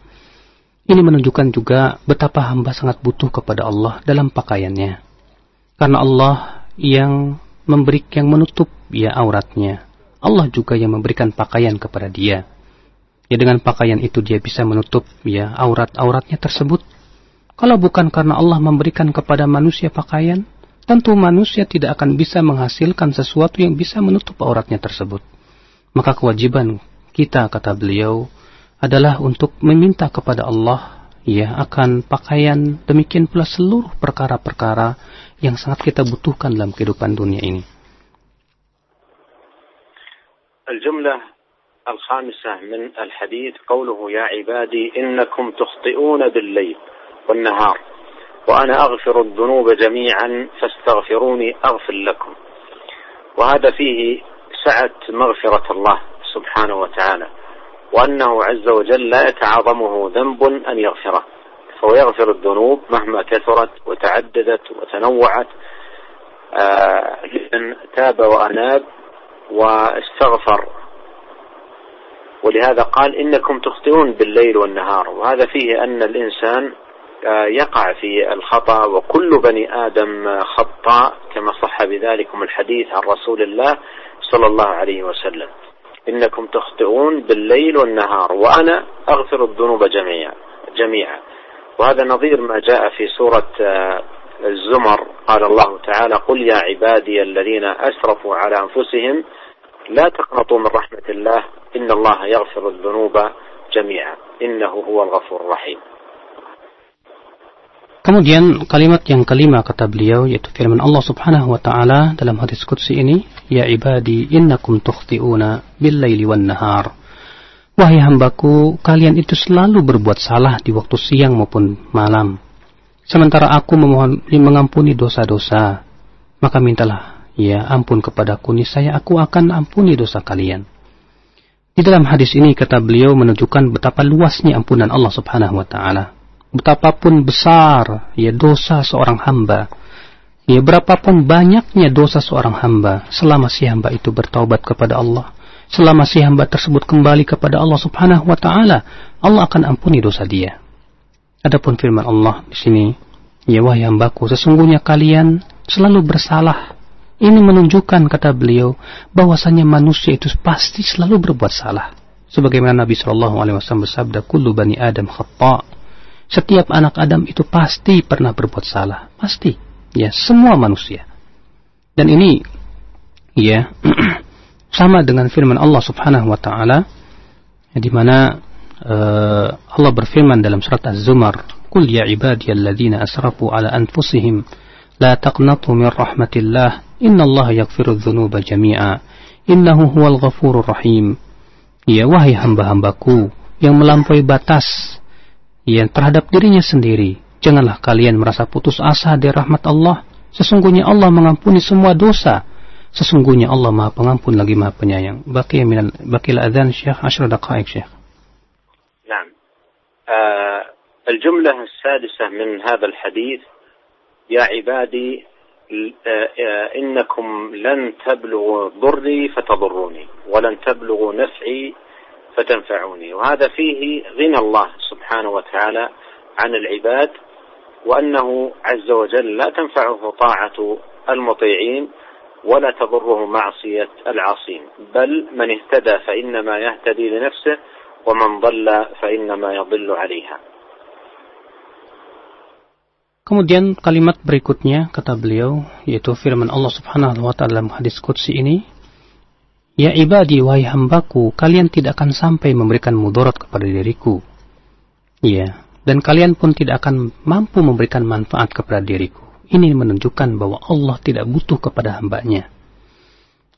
Ini menunjukkan juga betapa hamba sangat butuh kepada Allah dalam pakaiannya. Karena Allah yang memberi yang menutup ya auratnya. Allah juga yang memberikan pakaian kepada dia. Ya dengan pakaian itu dia bisa menutup ya aurat-auratnya tersebut. Kalau bukan karena Allah memberikan kepada manusia pakaian, tentu manusia tidak akan bisa menghasilkan sesuatu yang bisa menutup auratnya tersebut. Maka kewajiban kita kata beliau adalah untuk meminta kepada Allah ya akan pakaian demikian pula seluruh perkara-perkara yang sangat kita butuhkan dalam kehidupan dunia ini. الجملة الخامسة من الحديث قوله يا عبادي إنكم تخطئون بالليل والنهار وأنا أغفر الذنوب جميعا فاستغفروني أغفر لكم وهذا فيه سعة مغفرة الله سبحانه وتعالى وأنه عز وجل لا يتعاظمه ذنب أن يغفره فهو يغفر الذنوب مهما كثرت وتعددت وتنوعت. آه لمن تاب وأناب واستغفر. ولهذا قال إنكم تخطئون بالليل والنهار. وهذا فيه أن الإنسان يقع في الخطأ وكل بني آدم خطاء كما صح بذلكم الحديث عن رسول الله صلى الله عليه وسلم. إنكم تخطئون بالليل والنهار وأنا أغفر الذنوب جميعا جميعا. وهذا نظير ما جاء في سورة الزمر قال الله تعالى قل يا عبادي الذين أسرفوا على أنفسهم لا تقنطوا من رحمة الله إن الله يغفر الذنوب جميعا إنه هو الغفور الرحيم Kemudian kalimat yang kelima kata beliau yaitu firman Allah Subhanahu wa taala dalam hadis qudsi ini, "Ya ibadi, innakum tukhti'una bil-laili wan-nahar." Wahai hambaku, kalian itu selalu berbuat salah di waktu siang maupun malam. Sementara aku memohon mengampuni dosa-dosa, maka mintalah ya ampun kepadaku, niscaya aku akan ampuni dosa kalian. Di dalam hadis ini kata beliau menunjukkan betapa luasnya ampunan Allah Subhanahu wa taala betapapun besar ya dosa seorang hamba, ya berapapun banyaknya dosa seorang hamba, selama si hamba itu bertaubat kepada Allah, selama si hamba tersebut kembali kepada Allah Subhanahu wa taala, Allah akan ampuni dosa dia. Adapun firman Allah di sini, ya wahai hambaku, sesungguhnya kalian selalu bersalah. Ini menunjukkan kata beliau bahwasanya manusia itu pasti selalu berbuat salah. Sebagaimana Nabi Shallallahu Alaihi Wasallam bersabda, "Kullu bani Adam khata." Setiap anak Adam itu pasti pernah berbuat salah, pasti. Ya, semua manusia. Dan ini ya sama dengan firman Allah Subhanahu wa taala di mana uh, Allah berfirman dalam surat Az-Zumar, "Qul ya ibadiyalladzina asrafu ala anfusihim la taqnatu min rahmatillah, innallaha yaghfiru dzunuba jami'a, innahu huwal ghafurur rahim." Ya wahai hamba-hambaku yang melampaui batas ya terhadap dirinya sendiri. Janganlah kalian merasa putus asa dari rahmat Allah. Sesungguhnya Allah mengampuni semua dosa. Sesungguhnya Allah Maha Pengampun lagi Maha Penyayang. Baqi min baqi al-adhan Syekh 10 دقائق Syekh. نعم. آه الجملة السادسة من هذا الحديث يا عبادي إنكم لن تبلغوا ضري فتضروني ولن تبلغوا نفعي فتنفعوني وهذا فيه غنى الله سبحانه وتعالى عن العباد وأنه عز وجل لا تنفعه طاعة المطيعين ولا تضره معصية العاصين بل من اهتدى فإنما يهتدي لنفسه ومن ضل فإنما يضل عليها Kemudian kalimat berikutnya kata beliau yaitu firman Allah Subhanahu wa taala dalam hadis qudsi ini Ya ibadi wahai hambaku, kalian tidak akan sampai memberikan mudarat kepada diriku. Ya, dan kalian pun tidak akan mampu memberikan manfaat kepada diriku. Ini menunjukkan bahwa Allah tidak butuh kepada hambanya.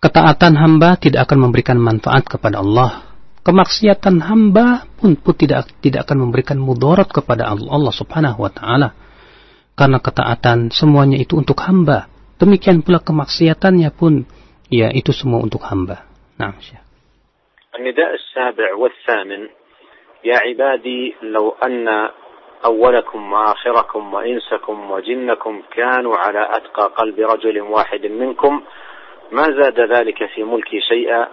Ketaatan hamba tidak akan memberikan manfaat kepada Allah. Kemaksiatan hamba pun, pun tidak tidak akan memberikan mudarat kepada Allah, Allah Subhanahu wa taala. Karena ketaatan semuanya itu untuk hamba Demikian pula kemaksiatannya pun ya itu semua untuk hamba. Nah, Syekh. النداء السابع والثامن يا عبادي لو أن أولكم وآخركم وإنسكم وجنكم كانوا على أتقى قلب رجل واحد منكم. ما زاد ذلك في ملكي شيئا.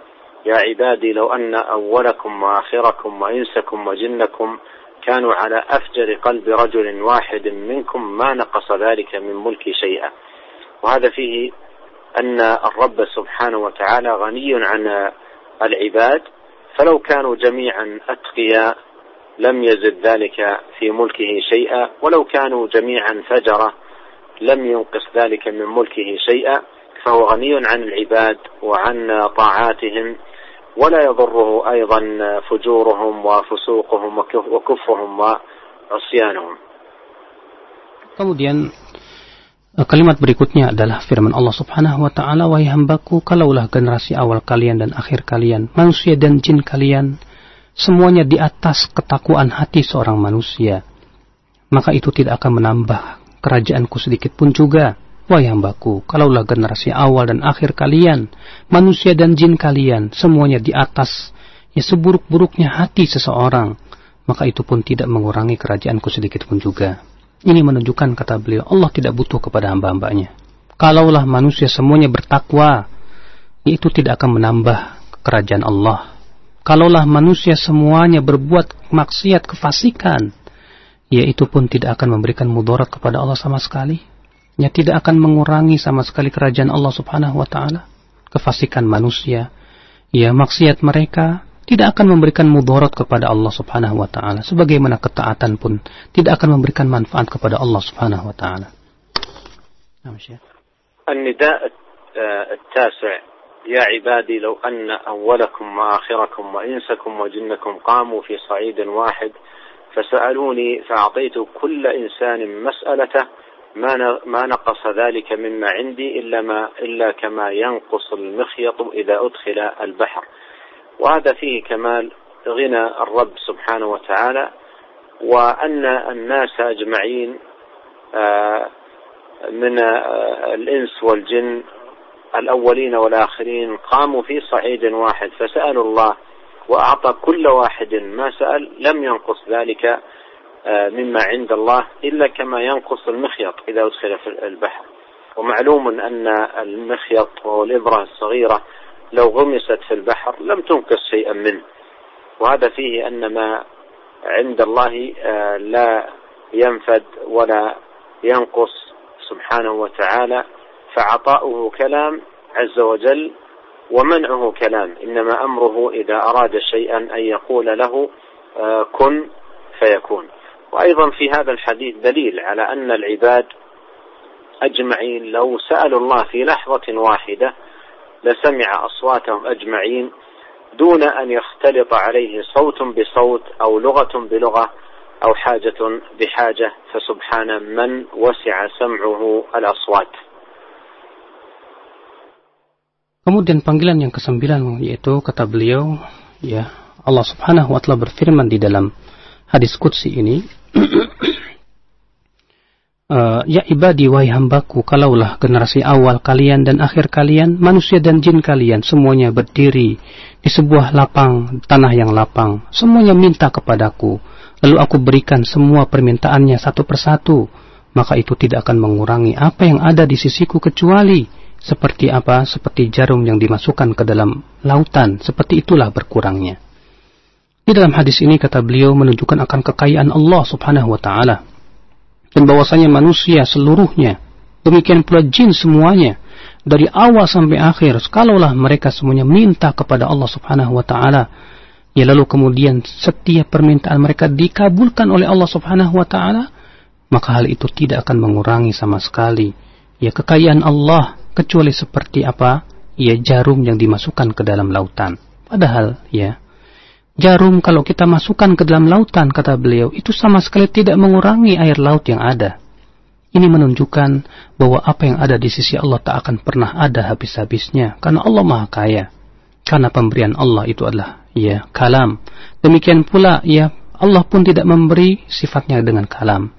يا عبادي لو أن أولكم وآخركم وإنسكم وجنكم كانوا على أفجر قلب رجل واحد منكم ما نقص ذلك من ملكي شيئا. وهذا فيه أن الرب سبحانه وتعالى غني عن العباد. فلو كانوا جميعا أتقياء لم يزد ذلك في ملكه شيئا ولو كانوا جميعا فجرة لم ينقص ذلك من ملكه شيئا فهو غني عن العباد وعن طاعاتهم ولا يضره أيضا فجورهم وفسوقهم وكفرهم وعصيانهم Kemudian kalimat berikutnya adalah firman Allah Subhanahu wa taala wahai hambaku kalaulah generasi awal kalian dan akhir kalian manusia dan jin kalian semuanya di atas ketakuan hati seorang manusia, maka itu tidak akan menambah kerajaanku sedikit pun juga. Wahai hambaku, kalaulah generasi awal dan akhir kalian, manusia dan jin kalian, semuanya di atas, ya seburuk-buruknya hati seseorang, maka itu pun tidak mengurangi kerajaanku sedikit pun juga. Ini menunjukkan kata beliau, Allah tidak butuh kepada hamba-hambanya. Kalaulah manusia semuanya bertakwa, itu tidak akan menambah kerajaan Allah kalaulah manusia semuanya berbuat maksiat kefasikan, ya itu pun tidak akan memberikan mudarat kepada Allah sama sekali. Ya tidak akan mengurangi sama sekali kerajaan Allah Subhanahu wa taala. Kefasikan manusia, ya maksiat mereka tidak akan memberikan mudarat kepada Allah Subhanahu wa taala sebagaimana ketaatan pun tidak akan memberikan manfaat kepada Allah Subhanahu wa taala. النداء التاسع يا عبادي لو أن أولكم وآخركم وإنسكم وجنكم قاموا في صعيد واحد فسألوني فأعطيت كل إنسان مسألته ما ما نقص ذلك مما عندي إلا ما إلا كما ينقص المخيط إذا أدخل البحر. وهذا فيه كمال غنى الرب سبحانه وتعالى وأن الناس أجمعين آه، من آه، الإنس والجن الأولين والآخرين قاموا في صعيد واحد فسألوا الله وأعطى كل واحد ما سأل لم ينقص ذلك آه، مما عند الله إلا كما ينقص المخيط إذا أدخل في البحر. ومعلوم أن المخيط وهو الإبرة الصغيرة لو غمست في البحر لم تنقص شيئا منه. وهذا فيه أن ما عند الله آه، لا ينفد ولا ينقص سبحانه وتعالى. فعطاؤه كلام عز وجل ومنعه كلام. إنما أمره إذا أراد شيئا أن يقول له آه، كن فيكون. وأيضا في هذا الحديث دليل على أن العباد أجمعين لو سألوا الله في لحظة واحدة لسمع أصواتهم أجمعين دون أن يختلط عليه صوت بصوت أو لغة بلغة أو حاجة بحاجة فسبحان من وسع سمعه الأصوات. Kemudian panggilan yang kesembilan yaitu kata beliau, ya Allah Subhanahu wa taala berfirman di dalam hadis qudsi ini, uh, ya ibadi wahai hambaku, kalaulah generasi awal kalian dan akhir kalian, manusia dan jin kalian semuanya berdiri di sebuah lapang tanah yang lapang, semuanya minta kepadaku, lalu aku berikan semua permintaannya satu persatu, maka itu tidak akan mengurangi apa yang ada di sisiku kecuali seperti apa? Seperti jarum yang dimasukkan ke dalam lautan. Seperti itulah berkurangnya. Di dalam hadis ini kata beliau menunjukkan akan kekayaan Allah subhanahu wa ta'ala. Dan bahwasanya manusia seluruhnya. Demikian pula jin semuanya. Dari awal sampai akhir. Kalaulah mereka semuanya minta kepada Allah subhanahu wa ta'ala. Ya lalu kemudian setiap permintaan mereka dikabulkan oleh Allah subhanahu wa ta'ala. Maka hal itu tidak akan mengurangi sama sekali. Ya kekayaan Allah kecuali seperti apa ya jarum yang dimasukkan ke dalam lautan. Padahal ya jarum kalau kita masukkan ke dalam lautan kata beliau itu sama sekali tidak mengurangi air laut yang ada. Ini menunjukkan bahwa apa yang ada di sisi Allah tak akan pernah ada habis-habisnya karena Allah Maha Kaya. Karena pemberian Allah itu adalah ya kalam. Demikian pula ya Allah pun tidak memberi sifatnya dengan kalam.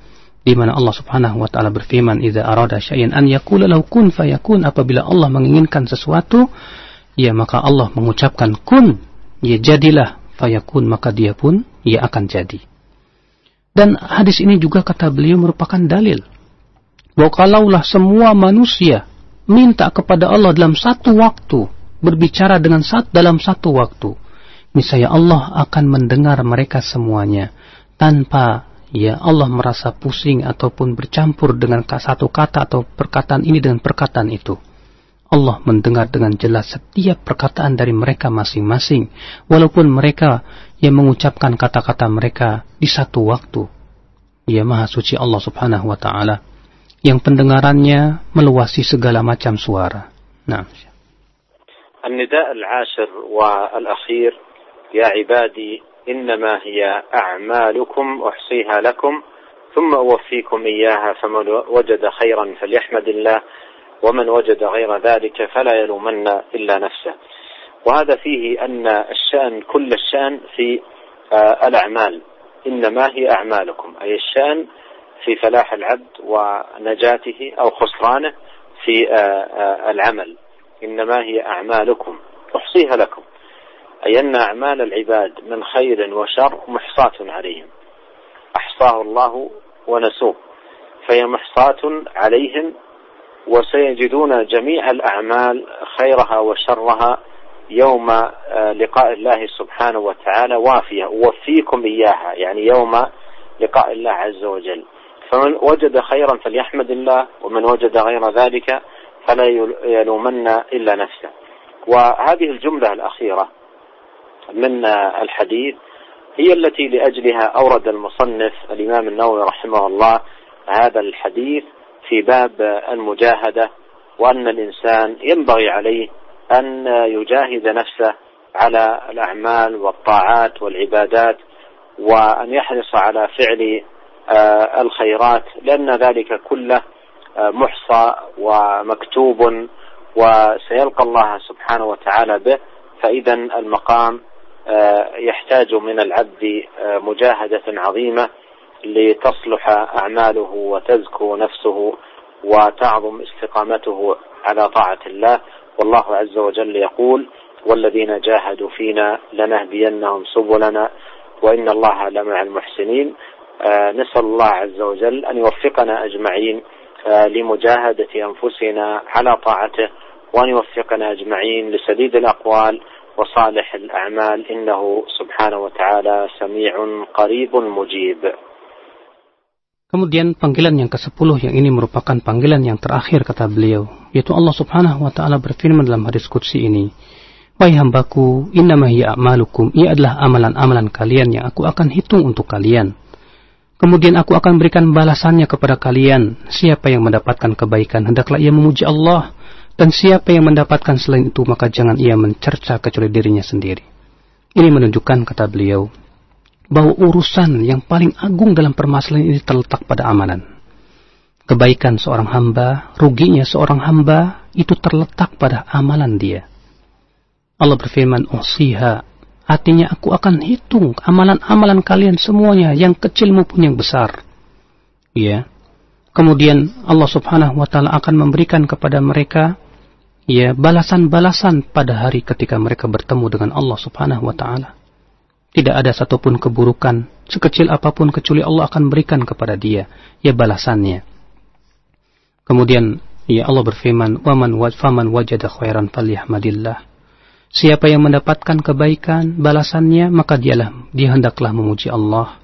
Di mana Allah Subhanahu wa taala berfirman idza arada syai'an an yaqula lahu kun fayakun apabila Allah menginginkan sesuatu ya maka Allah mengucapkan kun ya jadilah. Fayakun maka dia pun ya akan jadi. Dan hadis ini juga kata beliau merupakan dalil bahwa kalaulah semua manusia minta kepada Allah dalam satu waktu berbicara dengan satu dalam satu waktu niscaya Allah akan mendengar mereka semuanya tanpa ya Allah merasa pusing ataupun bercampur dengan satu kata atau perkataan ini dengan perkataan itu. Allah mendengar dengan jelas setiap perkataan dari mereka masing-masing, walaupun mereka yang mengucapkan kata-kata mereka di satu waktu. Ya Maha Suci Allah Subhanahu wa Ta'ala, yang pendengarannya meluasi segala macam suara. Nah. النداء العاشر والأخير يا عبادي إنما هي أعمالكم أحصيها لكم ثم أوفيكم إياها فمن وجد خيرا فليحمد الله ومن وجد غير ذلك فلا يلومن إلا نفسه. وهذا فيه أن الشأن كل الشأن في آه، الأعمال. إنما هي أعمالكم أي الشأن في فلاح العبد ونجاته أو خسرانه في آه، آه، العمل. إنما هي أعمالكم أحصيها لكم. أي أن أعمال العباد من خير وشر محصاة عليهم؟ أحصاه الله ونسوه فهي محصاة عليهم وسيجدون جميع الأعمال خيرها وشرها يوم آه، لقاء الله سبحانه وتعالى وافية. وفيكم إياها يعني يوم لقاء الله عز وجل. فمن وجد خيرا فليحمد الله ومن وجد غير ذلك فلا يلومن إلا نفسه. وهذه الجملة الأخيرة. من الحديث هي التي لأجلها أورد المصنف الإمام النووي رحمه الله هذا الحديث في باب المجاهدة وأن الإنسان ينبغي عليه أن يجاهد نفسه على الأعمال والطاعات والعبادات وأن يحرص على فعل آه، الخيرات لأن ذلك كله آه، محصى ومكتوب وسيلقى الله سبحانه وتعالى به فإذا المقام يحتاج من العبد آه، مجاهدة عظيمة لتصلح أعماله وتزكو نفسه وتعظم استقامته على طاعة الله. والله عز وجل يقول والذين جاهدوا فينا لنهدينهم سبلنا وإن الله لمع المحسنين. آه، نسأل الله عز وجل أن يوفقنا أجمعين لمجاهدة أنفسنا على طاعته وأن يوفقنا أجمعين لسديد الأقوال وصالح الأعمال إنه سبحانه وتعالى سميع قريب مجيب Kemudian panggilan yang ke-10 yang ini merupakan panggilan yang terakhir kata beliau, yaitu Allah Subhanahu wa taala berfirman dalam hadis qudsi ini, "Wahai hambaku, innama hiya a'malukum, ia adalah amalan-amalan kalian yang aku akan hitung untuk kalian. Kemudian aku akan berikan balasannya kepada kalian. Siapa yang mendapatkan kebaikan hendaklah ia memuji Allah, dan siapa yang mendapatkan selain itu maka jangan ia mencerca kecuali dirinya sendiri. Ini menunjukkan kata beliau bahwa urusan yang paling agung dalam permasalahan ini terletak pada amanan. Kebaikan seorang hamba, ruginya seorang hamba itu terletak pada amalan dia. Allah berfirman, "Usiha," artinya aku akan hitung amalan-amalan kalian semuanya, yang kecil maupun yang besar. Ya. Kemudian Allah Subhanahu wa taala akan memberikan kepada mereka ya balasan-balasan pada hari ketika mereka bertemu dengan Allah Subhanahu wa taala. Tidak ada satupun keburukan sekecil apa pun kecuali Allah akan berikan kepada dia ya balasannya. Kemudian ya Allah berfirman, "Waman faman wajada khairan falyahmadillah." Siapa yang mendapatkan kebaikan balasannya maka dialah dia hendaklah memuji Allah.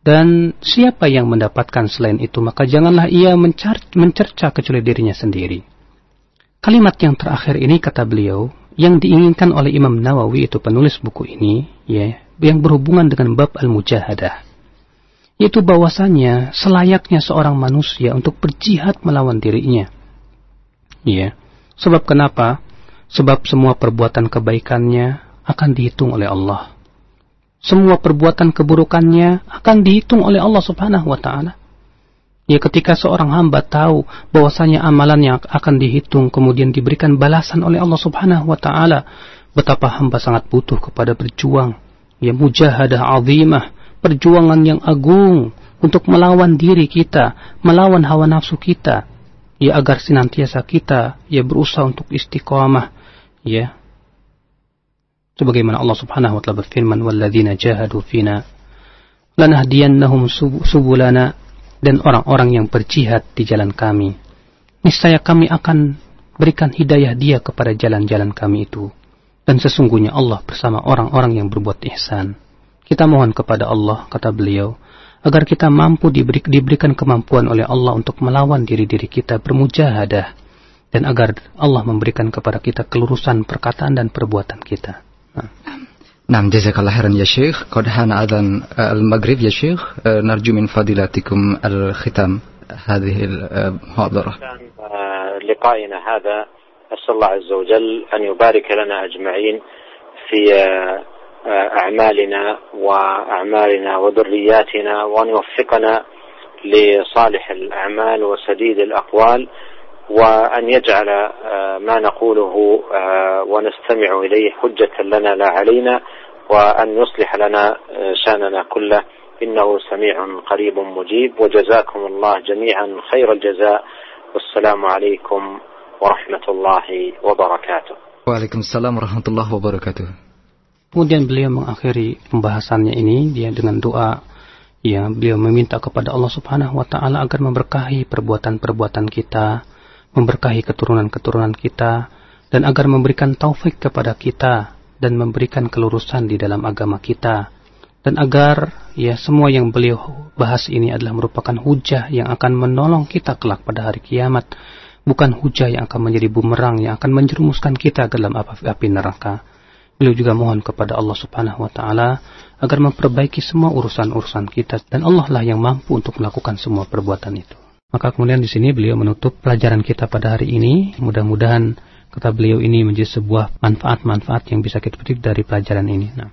Dan siapa yang mendapatkan selain itu maka janganlah ia mencerca kecuali dirinya sendiri. Kalimat yang terakhir ini kata beliau, yang diinginkan oleh Imam Nawawi itu penulis buku ini, ya, yang berhubungan dengan bab al-mujahadah. Yaitu bahwasanya selayaknya seorang manusia untuk berjihad melawan dirinya. Ya. Sebab kenapa? Sebab semua perbuatan kebaikannya akan dihitung oleh Allah. Semua perbuatan keburukannya akan dihitung oleh Allah Subhanahu wa taala. Ya ketika seorang hamba tahu bahwasanya amalan yang akan dihitung kemudian diberikan balasan oleh Allah Subhanahu wa taala, betapa hamba sangat butuh kepada berjuang. Ya mujahadah azimah, perjuangan yang agung untuk melawan diri kita, melawan hawa nafsu kita, ya agar senantiasa kita ya berusaha untuk istiqamah, ya. Sebagaimana Allah Subhanahu wa taala berfirman, "Walladzina jahadu fina lanahdiyannahum subulana" dan orang-orang yang berjihad di jalan kami. Niscaya kami akan berikan hidayah dia kepada jalan-jalan kami itu. Dan sesungguhnya Allah bersama orang-orang yang berbuat ihsan. Kita mohon kepada Allah, kata beliau, agar kita mampu diberi, diberikan kemampuan oleh Allah untuk melawan diri-diri kita bermujahadah dan agar Allah memberikan kepada kita kelurusan perkataan dan perbuatan kita. Nah. نعم جزاك الله خيرا يا شيخ. قد حان أذان المغرب يا شيخ. نرجو من فضيلتكم الختام هذه المحاضرة لقائنا هذا. أسأل الله عز وجل أن يبارك لنا أجمعين في أعمالنا وأعمالنا وذرياتنا وأن يوفقنا لصالح الأعمال وسديد الأقوال. وأن يجعل ما نقوله ونستمع إليه حجة لنا لا علينا وأن يصلح لنا شأننا كله إنه سميع قريب مجيب وجزاكم الله جميعا خير الجزاء والسلام عليكم ورحمة الله وبركاته وعليكم السلام ورحمة الله وبركاته Kemudian beliau mengakhiri pembahasannya ini dia dengan doa ya beliau meminta kepada Allah Subhanahu wa taala agar memberkahi perbuatan-perbuatan kita, memberkahi keturunan-keturunan kita dan agar memberikan taufik kepada kita dan memberikan kelurusan di dalam agama kita dan agar ya semua yang beliau bahas ini adalah merupakan hujah yang akan menolong kita kelak pada hari kiamat bukan hujah yang akan menjadi bumerang yang akan menjerumuskan kita ke dalam api neraka Beliau juga mohon kepada Allah Subhanahu wa taala agar memperbaiki semua urusan-urusan kita dan Allah lah yang mampu untuk melakukan semua perbuatan itu. Maka kemudian di sini beliau menutup pelajaran kita pada hari ini. Mudah-mudahan kata beliau ini menjadi sebuah manfaat-manfaat yang bisa kita petik dari pelajaran ini. Nah,